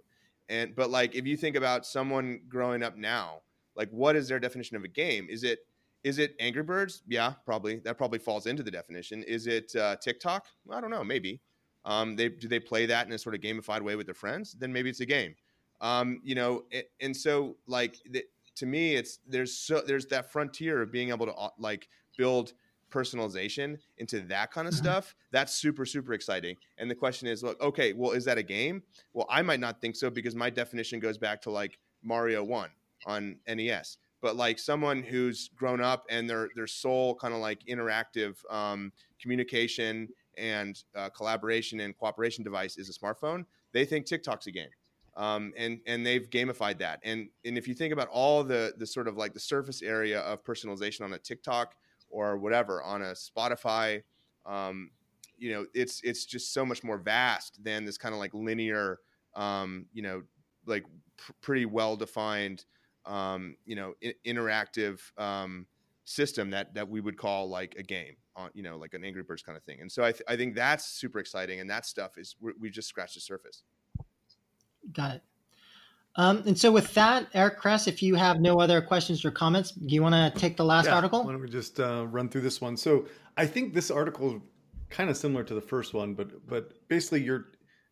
And but like if you think about someone growing up now, like what is their definition of a game? Is it is it Angry Birds? Yeah, probably. That probably falls into the definition. Is it uh, TikTok? I don't know. Maybe. Um, they do they play that in a sort of gamified way with their friends? Then maybe it's a game. Um, you know, it, and so like the, to me, it's there's so there's that frontier of being able to uh, like build personalization into that kind of mm-hmm. stuff. That's super super exciting. And the question is, look, okay, well, is that a game? Well, I might not think so because my definition goes back to like Mario One on NES but like someone who's grown up and their their sole kind of like interactive um, communication and uh, collaboration and cooperation device is a smartphone, they think TikTok's a game. Um, and and they've gamified that. And and if you think about all the the sort of like the surface area of personalization on a TikTok or whatever on a Spotify, um, you know, it's it's just so much more vast than this kind of like linear, um, you know, like pr- pretty well defined, um, you know, I- interactive um, system that that we would call like a game on you know like an angry birds kind of thing and so i, th- I think that's super exciting and that stuff is we just scratched the surface got it um, and so with that eric kress if you have no other questions or comments do you want to take the last Yeah, article Why don't we just uh, run through this one? So I think this article kind of similar to the first one, but but basically you're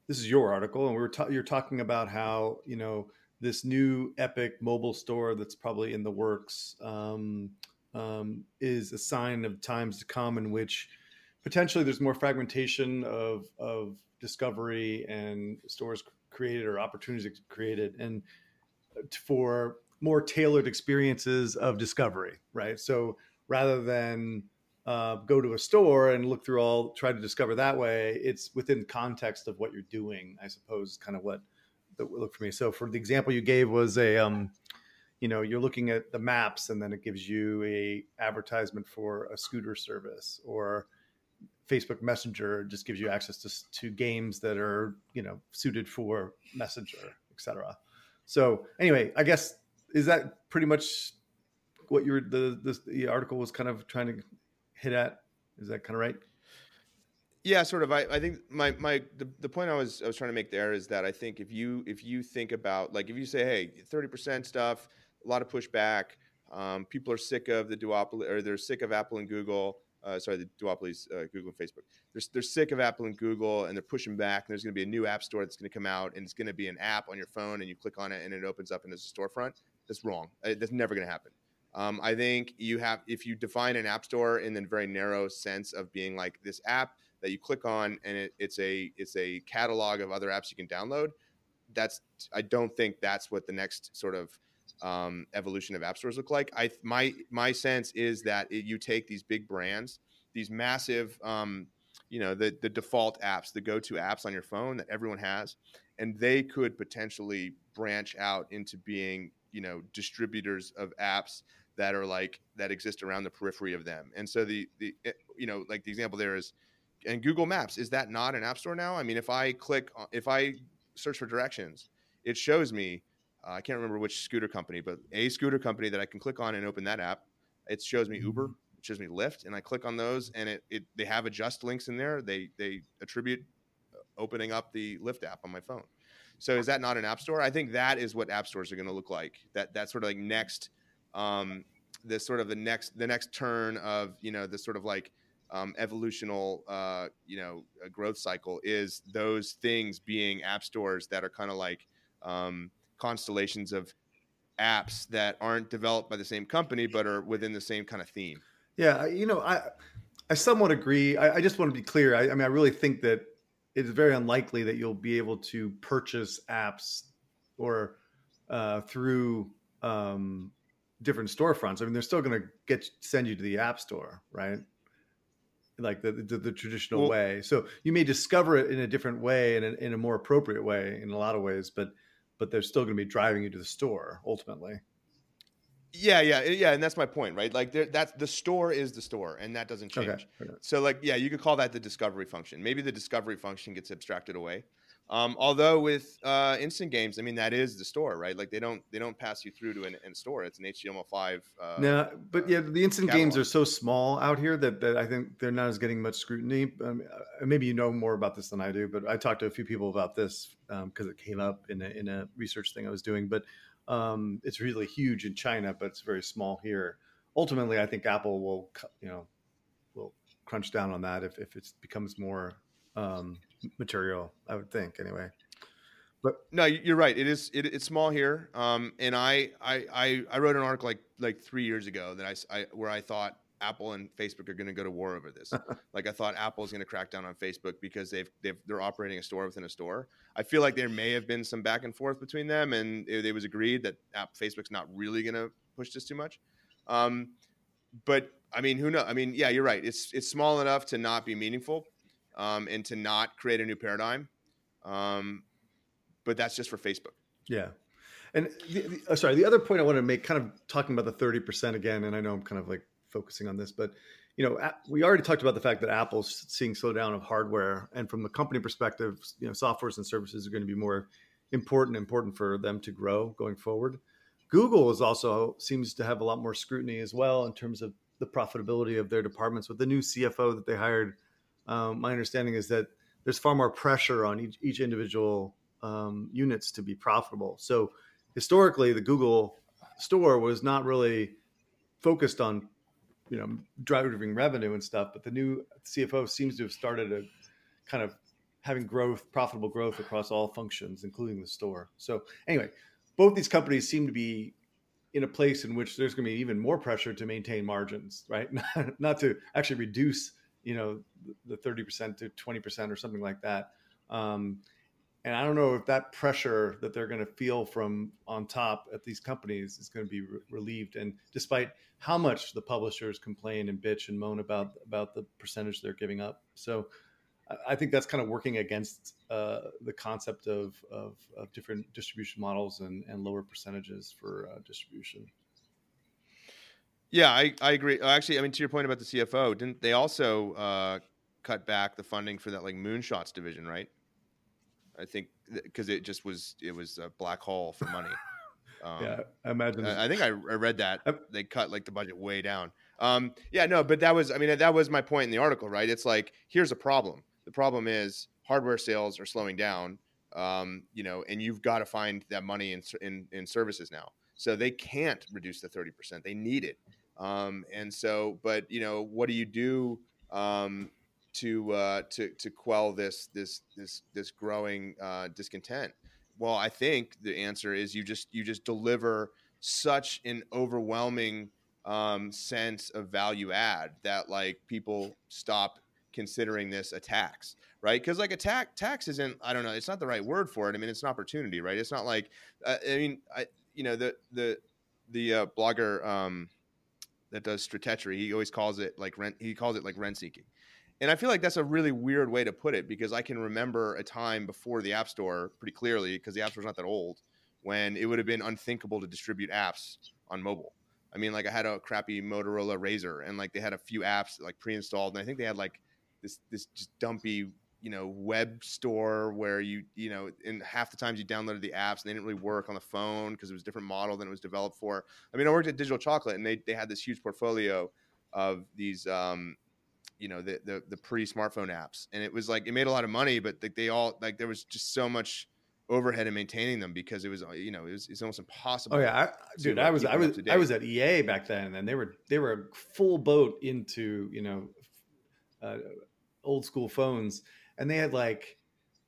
this is your article, and we were ta- you're talking about how you know this new Epic mobile store that's probably in the works um, um, is a sign of times to come in which potentially there's more fragmentation of of discovery and stores created or opportunities created and for more tailored experiences of discovery right? So rather than uh, go to a store and look through all try to discover that way it's within context of what you're doing i suppose kind of what that look for me. So for the example you gave was a um, you know you're looking at the maps and then it gives you a advertisement for a scooter service or facebook messenger just gives you access to, to games that are you know suited for messenger etc so anyway i guess is that pretty much what your the, the the article was kind of trying to hit at? Is that kind of right? Yeah sort of. I, I think my my the, the point i was i was trying to make there is that i think if you if you think about like if you say hey 30% stuff a lot of pushback um, people are sick of the duopoly or they're sick of apple and google uh, sorry the duopolies uh, google and facebook. They're, they're sick of apple and google and they're pushing back and there's going to be a new app store that's going to come out and it's going to be an app on your phone and you click on it and it opens up and there's a storefront. That's wrong. Uh, that's never going to happen. Um, I think you have if you define an app store in the very narrow sense of being like this app that you click on and it, it's a it's a catalog of other apps you can download. That's I don't think that's what the next sort of um, evolution of app stores look like. I my my sense is that it, you take these big brands, these massive, um, you know, the the default apps, the go to apps on your phone that everyone has, and they could potentially branch out into being you know distributors of apps that are like that exist around the periphery of them. And so the the eh, you know like the example there is, and Google Maps is that not an app store now? I mean, if I click if I search for directions, it shows me. Uh, I can't remember which scooter company, but a scooter company that I can click on and open that app. It shows me Uber, it shows me Lyft, and I click on those, and it, it they have adjust links in there. They they attribute uh, opening up the Lyft app on my phone. So is that not an app store? I think that is what app stores are going to look like. That that sort of like next um, the sort of the next the next turn of you know the sort of like um, evolutional uh, you know growth cycle is those things being app stores that are kind of like um, constellations of apps that aren't developed by the same company but are within the same kind of theme. Yeah, you know, I I somewhat agree. I, I just want to be clear. I, I mean, I really think that it is very unlikely that you'll be able to purchase apps or uh, through um, different storefronts. I mean, they're still going to get send you to the app store, right? Like the the, the traditional Well- way. So you may discover it in a different way and in, in a more appropriate way in a lot of ways, but but they're still going to be driving you to the store ultimately. Yeah, yeah, yeah, and that's my point, right? Like there, that's the store is the store, and that doesn't change. Okay. okay. So like yeah, you could call that the discovery function. Maybe the discovery function gets abstracted away. Um, although with uh, instant games, I mean that is the store, right? Like they don't they don't pass you through to an, an store. It's an HTML5. Uh, No, but yeah, the instant games are so small out here that, that I think they're not as getting much scrutiny. Um, maybe you know more about this than I do, but I talked to a few people about this because it came up in a, in a research thing I was doing. But um, it's really huge in China, but it's very small here. Ultimately, I think Apple will, you know, will crunch down on that if, if it becomes more um, material. I would think anyway. But no, you- you're right. It is it, it's small here. Um, and I, I I I wrote an article like like three years ago that I, I where I thought Apple and Facebook are going to go to war over this. like I thought Apple is going to crack down on Facebook because they've they've they're operating a store within a store. I feel like there may have been some back and forth between them, and it, it was agreed that app, Facebook's not really going to push this too much. Um, but I mean, who knows? I mean, yeah, you're right. It's it's small enough to not be meaningful, um, and to not create a new paradigm. Um, but that's just for Facebook. Yeah. And the, the, uh, sorry, the other point I want to make, kind of talking about the 30% again, and I know I'm kind of like focusing on this, but you know, we already talked about the fact that Apple's seeing slowdown of hardware, and from the company perspective, you know, softwares and services are going to be more important, important for them to grow going forward. Google is also seems to have a lot more scrutiny as well in terms of the profitability of their departments. With the new CFO that they hired, um, my understanding is that there's far more pressure on each, each individual um, units to be profitable. So historically, the Google store was not really focused on you know driving revenue and stuff, but the new CFO seems to have started a kind of having growth, profitable growth across all functions, including the store. So anyway, both these companies seem to be in a place in which there's going to be even more pressure to maintain margins, right? Not to actually reduce, you know, the 30% to 20% or something like that. Um, and I don't know if that pressure that they're going to feel from on top at these companies is going to be re- relieved. And despite how much the publishers complain and bitch and moan about about the percentage they're giving up, so I think that's kind of working against uh, the concept of, of, of, different distribution models and, and lower percentages for uh, distribution. Yeah, I, I agree. Actually, I mean, to your point about the CFO, didn't they also uh, cut back the funding for that like moonshots division, right? I think because it just was it was a black hole for money. Um, yeah, I imagine. I, I think I, I read that they cut like the budget way down. Um, yeah, no, but that was I mean that was my point in the article, right? It's like here's a problem the problem is hardware sales are slowing down, um, you know, and you've got to find that money in, in, in services now. So they can't reduce the 30%. They need it. Um, and so, but you know, what do you do um, to uh, to to quell this this this this growing uh, discontent? Well, I think the answer is you just you just deliver such an overwhelming um, sense of value add that like people stop considering this a tax, right? Because like a tax tax isn't I don't know it's not the right word for it. I mean it's an opportunity, right? It's not like uh, I mean I you know the the the uh, blogger um, that does stratechery he always calls it like rent he calls it like rent seeking. And I feel like that's a really weird way to put it because I can remember a time before the App Store pretty clearly because the App Store's not that old when it would have been unthinkable to distribute apps on mobile. I mean, like I had a crappy Motorola Razr and like they had a few apps like pre-installed and I think they had like this this just dumpy you know web store where you you know in half the times you downloaded the apps and they didn't really work on the phone because it was a different model than it was developed for. I mean i worked at digital chocolate and they, they had this huge portfolio of these um, you know the, the the pre-smartphone apps. And it was like it made a lot of money but they, they all like there was just so much overhead in maintaining them because it was you know it was it's almost impossible. Oh yeah, I, dude, I was I was I was at EA back then, and they were they were a full boat into you know uh, old school phones, and they had like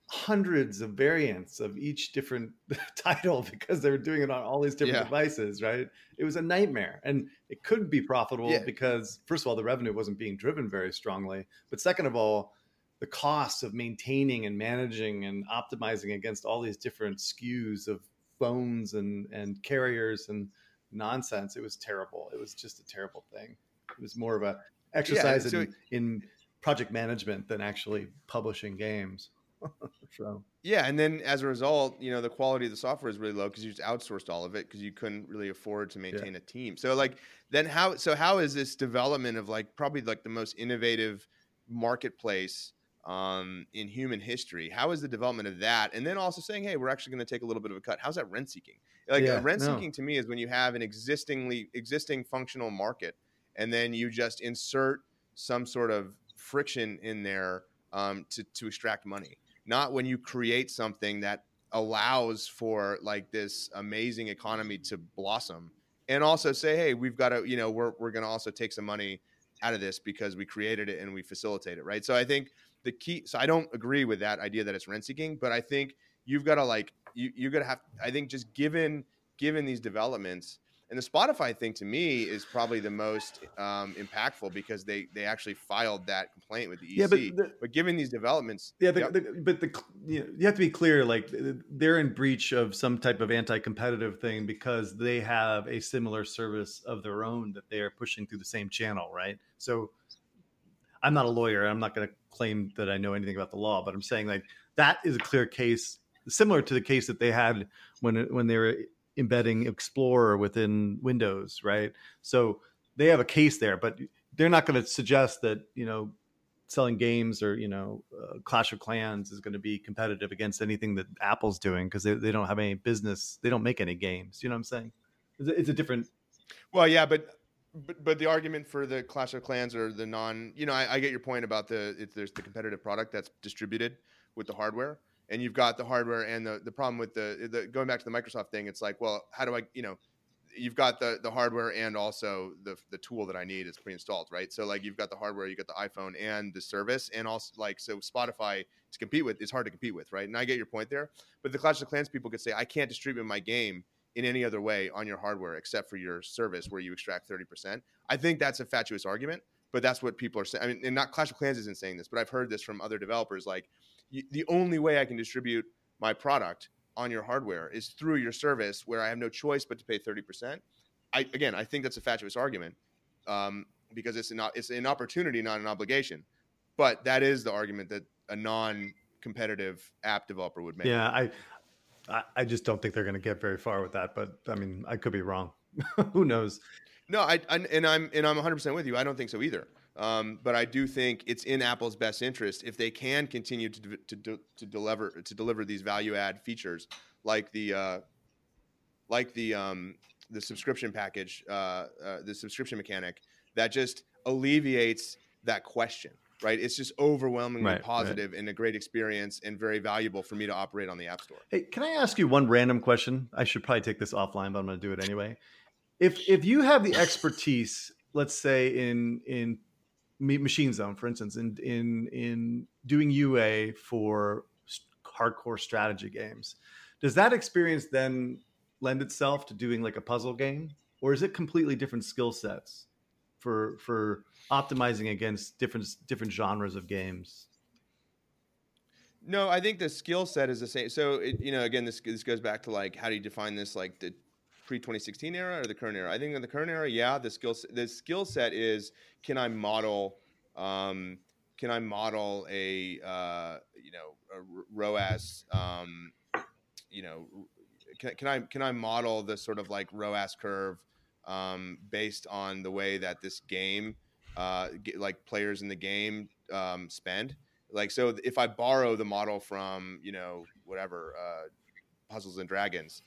hundreds of variants of each different title because they were doing it on all these different yeah. devices, right? It was a nightmare. And it couldn't be profitable yeah. because, first of all, the revenue wasn't being driven very strongly. But second of all, the cost of maintaining and managing and optimizing against all these different SKUs of phones and, and carriers and nonsense, it was terrible. It was just a terrible thing. It was more of a exercise yeah, so in, in project management than actually publishing games. so yeah, and then as a result, you know, the quality of the software is really low because you just outsourced all of it because you couldn't really afford to maintain yeah. a team. So like then how so how is this development of like probably like the most innovative marketplace um, in human history? How is the development of that? And then also saying, hey, we're actually going to take a little bit of a cut. How's that rent seeking? Like yeah, rent seeking no. to me is when you have an existingly existing functional market and then you just insert some sort of friction in there um, to to extract money. Not when you create something that allows for like this amazing economy to blossom, and also say, hey, we've got to, you know, we're we're going to also take some money out of this because we created it and we facilitate it, right? So I think the key. So I don't agree with that idea that it's rent seeking, but I think you've got to like you you're gonna have. I think just given given these developments and the Spotify thing to me is probably the most um, impactful because they they actually filed that complaint with the EC. Yeah, but, the, but given these developments, yeah, the, yep. the, but the you, know, you have to be clear. Like they're in breach of some type of anti-competitive thing because they have a similar service of their own that they are pushing through the same channel, right? So I'm not a lawyer. I'm not going to claim that I know anything about the law, but I'm saying like that is a clear case similar to the case that they had when when they were embedding Explorer within Windows, right? So they have a case there, but they're not going to suggest that you know selling games or you know uh, Clash of Clans is going to be competitive against anything that Apple's doing because they, they don't have any business, they don't make any games. You know what I'm saying? It's a, it's a different. Well, yeah, but but but the argument for the Clash of Clans or the non, you know, I, I get your point about the if there's the competitive product that's distributed with the hardware, and you've got the hardware and the the problem with the, the going back to the Microsoft thing, it's like, well, how do I, you know, you've got the the hardware and also the the tool that I need is pre-installed, right? So like you've got the hardware, you got the iPhone and the service, and also like so Spotify to compete with is hard to compete with, right? And I get your point there, but the Clash of Clans people could say I can't distribute my game in any other way on your hardware except for your service where you extract 30%. I think that's a fatuous argument, but that's what people are saying. I mean, and not Clash of Clans isn't saying this, but I've heard this from other developers. Like, the only way I can distribute my product on your hardware is through your service where I have no choice but to pay 30%. I, again, I think that's a fatuous argument um, because it's an, it's an opportunity, not an obligation. But that is the argument that a non competitive app developer would make. Yeah, I, I, I just don't think they're going to get very far with that. But I mean, I could be wrong. Who knows? No, I, I, and I'm and I'm 100 percent with you. I don't think so either. Um, but I do think it's in Apple's best interest if they can continue to to, to deliver to deliver these value add features like the uh, like the um, the subscription package, uh, uh, the subscription mechanic that just alleviates that question right? It's just overwhelmingly right, positive right. and a great experience and very valuable for me to operate on the App Store. Hey, can I ask you one random question? I should probably take this offline, but I'm going to do it anyway. If if you have the expertise, let's say in in Machine Zone, for instance, in in in doing UA for hardcore strategy games, does that experience then lend itself to doing like a puzzle game, or is it completely different skill sets? for for optimizing against different different genres of games? No, I think the skill set is the same. So it, you know, again, this this goes back to like how do you define this, like the pre 2016 era or the current era? I think in the current era, yeah, the skill the skill set is can I model. Um, can I model a uh, you know a ROAS um, you know can, can I can I model the sort of like ROAS curve um, based on the way that this game, uh, get, like players in the game, um, spend. Like, so if I borrow the model from, you know, whatever, uh, Puzzles and Dragons,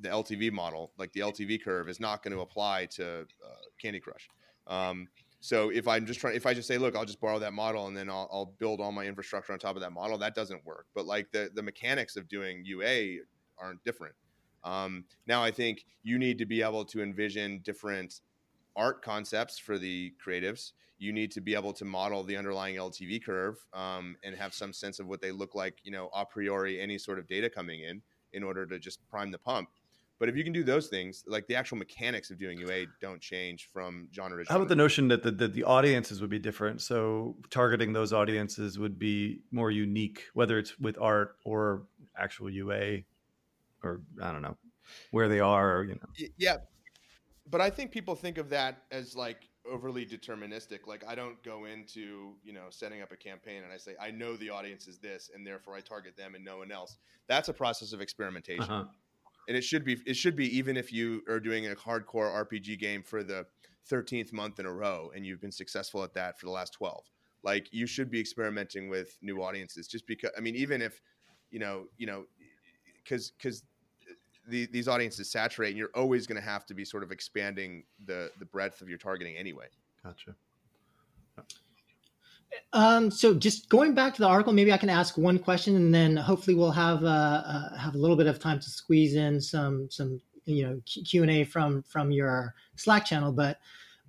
the LTV model, like the LTV curve, is not going to apply to uh, Candy Crush. Um, so if I'm just trying, if I just say, look, I'll just borrow that model and then I'll, I'll, build all my infrastructure on top of that model, that doesn't work. But like the the mechanics of doing UA aren't different. Um, now, I think you need to be able to envision different art concepts for the creatives. You need to be able to model the underlying LTV curve um, and have some sense of what they look like, you know, a priori, any sort of data coming in, in order to just prime the pump. But if you can do those things, like the actual mechanics of doing UA don't change from genre to genre. How about the notion that the, the, the, audiences would be different? So targeting those audiences would be more unique, whether it's with art or actual UA or I don't know where they are. Or, you know. Yeah, but I think people think of that as like overly deterministic. Like I don't go into you know setting up a campaign and I say I know the audience is this and therefore I target them and no one else. That's a process of experimentation. Uh-huh. And it should be it should be even if you are doing a hardcore RPG game for the 13th month in a row and you've been successful at that for the last 12. Like you should be experimenting with new audiences just because I mean even if you know, you know cuz cuz the, these audiences saturate, and you're always going to have to be sort of expanding the the breadth of your targeting anyway. Gotcha. Um, so just going back to the article, maybe I can ask one question, and then hopefully we'll have uh, uh, have a little bit of time to squeeze in some some you know Q and A from from your Slack channel. But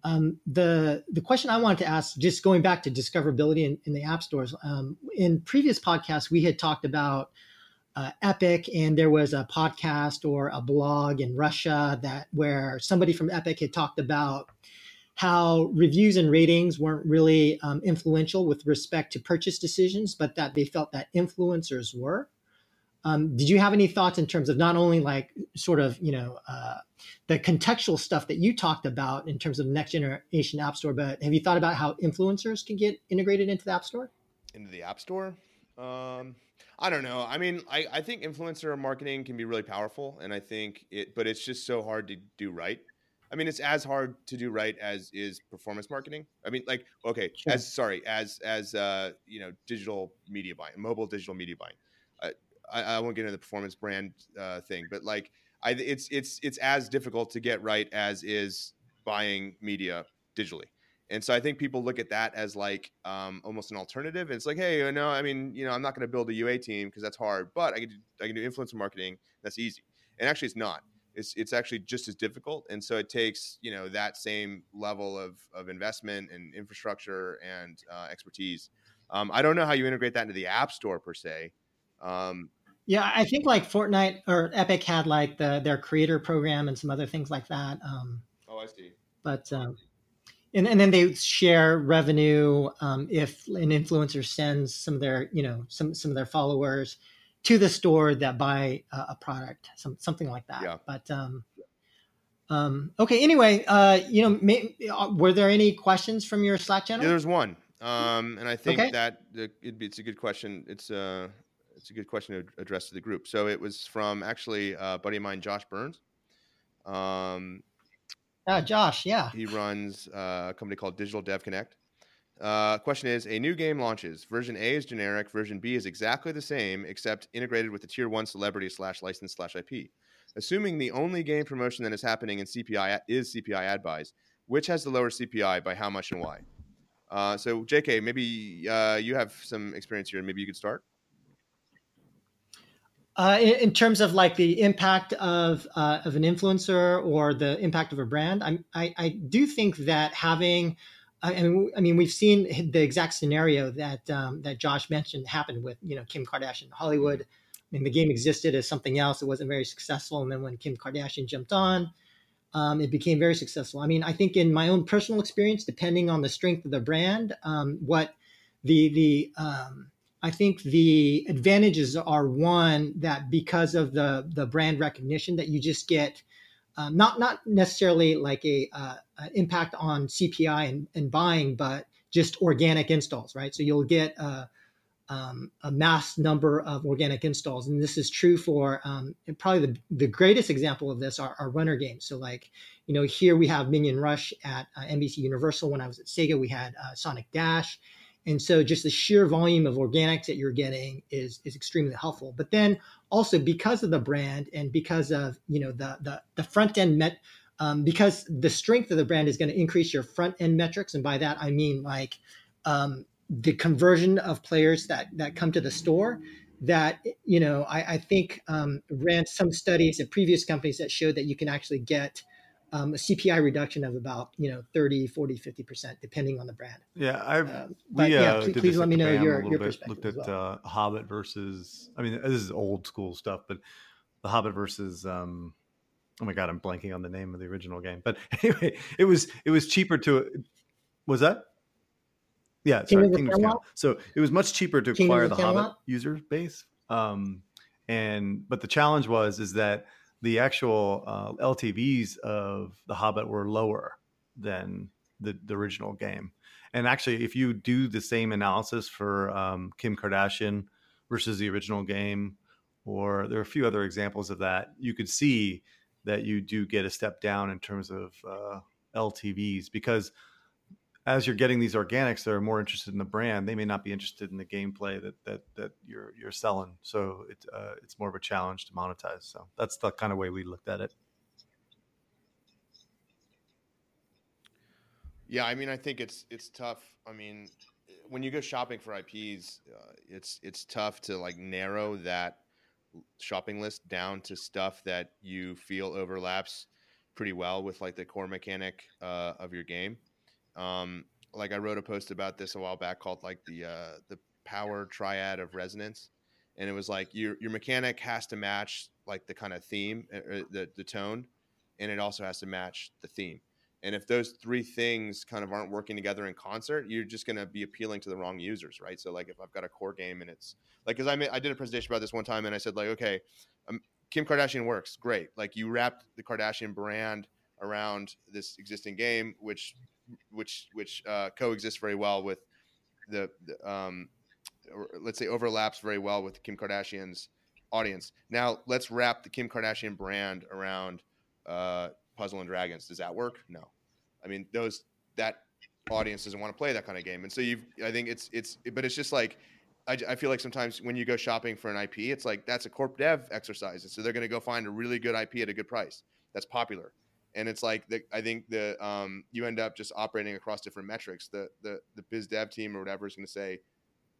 um, the the question I wanted to ask, just going back to discoverability in, in the app stores, um, in previous podcasts we had talked about uh, Epic, and there was a podcast or a blog in Russia that where somebody from Epic had talked about how reviews and ratings weren't really um, influential with respect to purchase decisions, but that they felt that influencers were. Um, did you have any thoughts in terms of not only like sort of you know uh, the contextual stuff that you talked about in terms of next generation app store, but have you thought about how influencers can get integrated into the app store? Into the app store? Um, I don't know. I mean, I, I think influencer marketing can be really powerful, and I think it, but it's just so hard to do right. I mean, it's as hard to do right as is performance marketing. I mean, like, okay, sure. as sorry, as as uh, you know, digital media buying, mobile digital media buying. Uh, I, I won't get into the performance brand uh, thing, but like, I it's it's it's as difficult to get right as is buying media digitally. And so I think people look at that as like um, almost an alternative. And it's like, hey, you know, I mean, you know, I'm not going to build a UA team because that's hard, but I can do, I can do influencer marketing. That's easy. And actually, it's not. It's it's actually just as difficult. And so it takes you know that same level of of investment and infrastructure and uh, expertise. Um, I don't know how you integrate that into the app store per se. Um, yeah, I think like Fortnite or Epic had like the their creator program and some other things like that. Um, oh, I see. But um, and, and then they share revenue um, if an influencer sends some of their you know some some of their followers to the store that buy a, a product some, something like that yeah. but um, um, okay anyway uh, you know may, uh, were there any questions from your slack channel yeah, there's one um, and i think okay. that it, it's a good question it's a uh, it's a good question to address to the group so it was from actually a buddy of mine josh burns um, uh, Josh, yeah. He runs uh, a company called Digital Dev Connect. Uh, question is a new game launches. Version A is generic. Version B is exactly the same, except integrated with the tier one celebrity slash license slash IP. Assuming the only game promotion that is happening in CPI is CPI ad buys, which has the lower CPI by how much and why? Uh, so, JK, maybe uh, you have some experience here, and maybe you could start. Uh, in, in, terms of like the impact of uh, of an influencer or the impact of a brand, I, I, I do think that having, I mean, we've seen the exact scenario that um, that Josh mentioned happened with you know Kim Kardashian Hollywood. I mean, the game existed as something else; it wasn't very successful, and then when Kim Kardashian jumped on, um, it became very successful. I mean, I think in my own personal experience, depending on the strength of the brand, um, what the the um, I think the advantages are one that because of the the brand recognition that you just get um, not not necessarily like a uh, impact on CPI and, and, buying, but just organic installs, right? So you'll get a, um, a mass number of organic installs, and this is true for um, probably the, the greatest example of this are, are runner games. So like you know here we have Minion Rush at uh, NBC Universal. When I was at Sega, we had uh, Sonic Dash and so just the sheer volume of organics that you're getting is is extremely helpful. But then also because of the brand and because of you know the the, the front end met um, because the strength of the brand is going to increase your front end metrics, and by that I mean like um, the conversion of players that that come to the store. That you know, I, I think um, ran some studies at previous companies that showed that you can actually get um, a CPI reduction of about, you know, 30, 40, 50%, depending on the brand. Yeah. I've, um, we, yeah, uh, please, please let me know your, your perspective. Looked at well. uh, Hobbit versus, I mean, this is old school stuff, but the Hobbit versus, um, oh my God, I'm blanking on the name of the original game. But anyway, it was, it was cheaper to, was that? Yeah, sorry. So it was much cheaper to acquire the Hobbit user base. Um, and, but the challenge was, is that, the actual uh, LTVs of The Hobbit were lower than the, the original game. And actually, if you do the same analysis for um, Kim Kardashian versus the original game, or there are a few other examples of that, you could see that you do get a step down in terms of uh, LTVs because as you're getting these organics that are more interested in the brand, they may not be interested in the gameplay that that that you're you're selling. So it, uh, it's more of a challenge to monetize. So that's the kind of way we looked at it. Yeah, I mean, I think it's it's tough. I mean, when you go shopping for IPs, uh, it's it's tough to like narrow that shopping list down to stuff that you feel overlaps pretty well with like the core mechanic uh, of your game. Um, like I wrote a post about this a while back called like the uh, the power triad of resonance, and it was like your your mechanic has to match like the kind of theme, uh, uh, the the tone, and it also has to match the theme. And if those three things kind of aren't working together in concert, you're just going to be appealing to the wrong users, right? So like if I've got a core game and it's like, cause I made, I did a presentation about this one time and I said like, okay, um, Kim Kardashian works great. Like you wrapped the Kardashian brand around this existing game, which which which uh, coexists very well with the, the um, let's say overlaps very well with Kim Kardashian's audience. Now let's wrap the Kim Kardashian brand around uh, Puzzle and Dragons. Does that work? No. I mean, those that audience doesn't want to play that kind of game, and so you, I think it's it's, but it's just like. I, I feel like sometimes when you go shopping for an IP, it's like that's a corp dev exercise, and so they're going to go find a really good IP at a good price that's popular, and it's like the, I think the um, you end up just operating across different metrics. The the the biz dev team or whatever is going to say,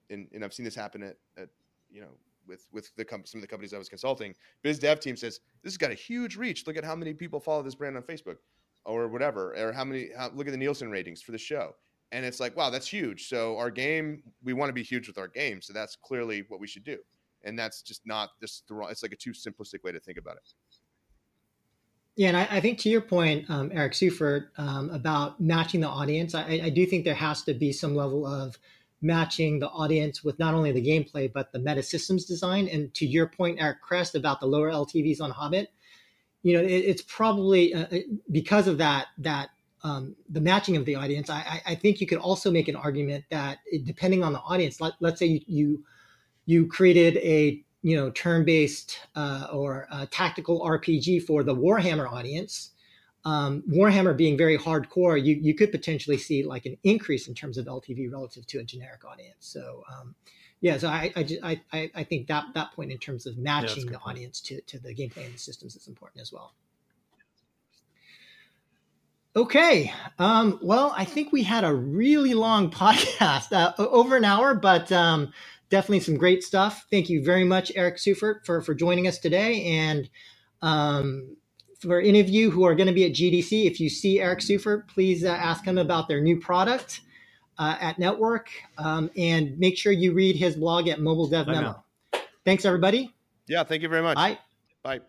and, and I've seen this happen at, at you know with with the com- some of the companies I was consulting, biz dev team says this has got a huge reach. Look at how many people follow this brand on Facebook, or whatever, or how many. How, look at the Nielsen ratings for the show, and it's like, wow, that's huge. So our game, we want to be huge with our game. So that's clearly what we should do, and that's just not just the wrong. It's like a too simplistic way to think about it. Yeah, and I, I think to your point, um, Eric Seufert, um, about matching the audience, I, I do think there has to be some level of matching the audience with not only the gameplay but the meta systems design. And to your point, Eric Crest, about the lower LTVs on Hobbit, you know, it, it's probably uh, uh, because of that that um, the matching of the audience. I, I, think you could also make an argument that depending on the audience, let, us say you, you you created a you know turn-based uh, or tactical RPG for the Warhammer audience um, Warhammer being very hardcore, you, you could potentially see like an increase in terms of LTV relative to a generic audience. So, um, yeah, so I, I, I, I think that that point in terms of matching yeah, the point. audience to, to the gameplay and the systems is important as well. Okay, um, well, I think we had a really long podcast, uh, over an hour, but um, definitely some great stuff. Thank you very much, Eric Seufert, for for joining us today, and um, for any of you who are going to be at GDC, if you see Eric Seufert, please uh, ask him about their new product uh, at N3TWORK um, and make sure you read his blog at Mobile Dev Memo. Thanks, everybody. Yeah, thank you very much. Bye. Bye.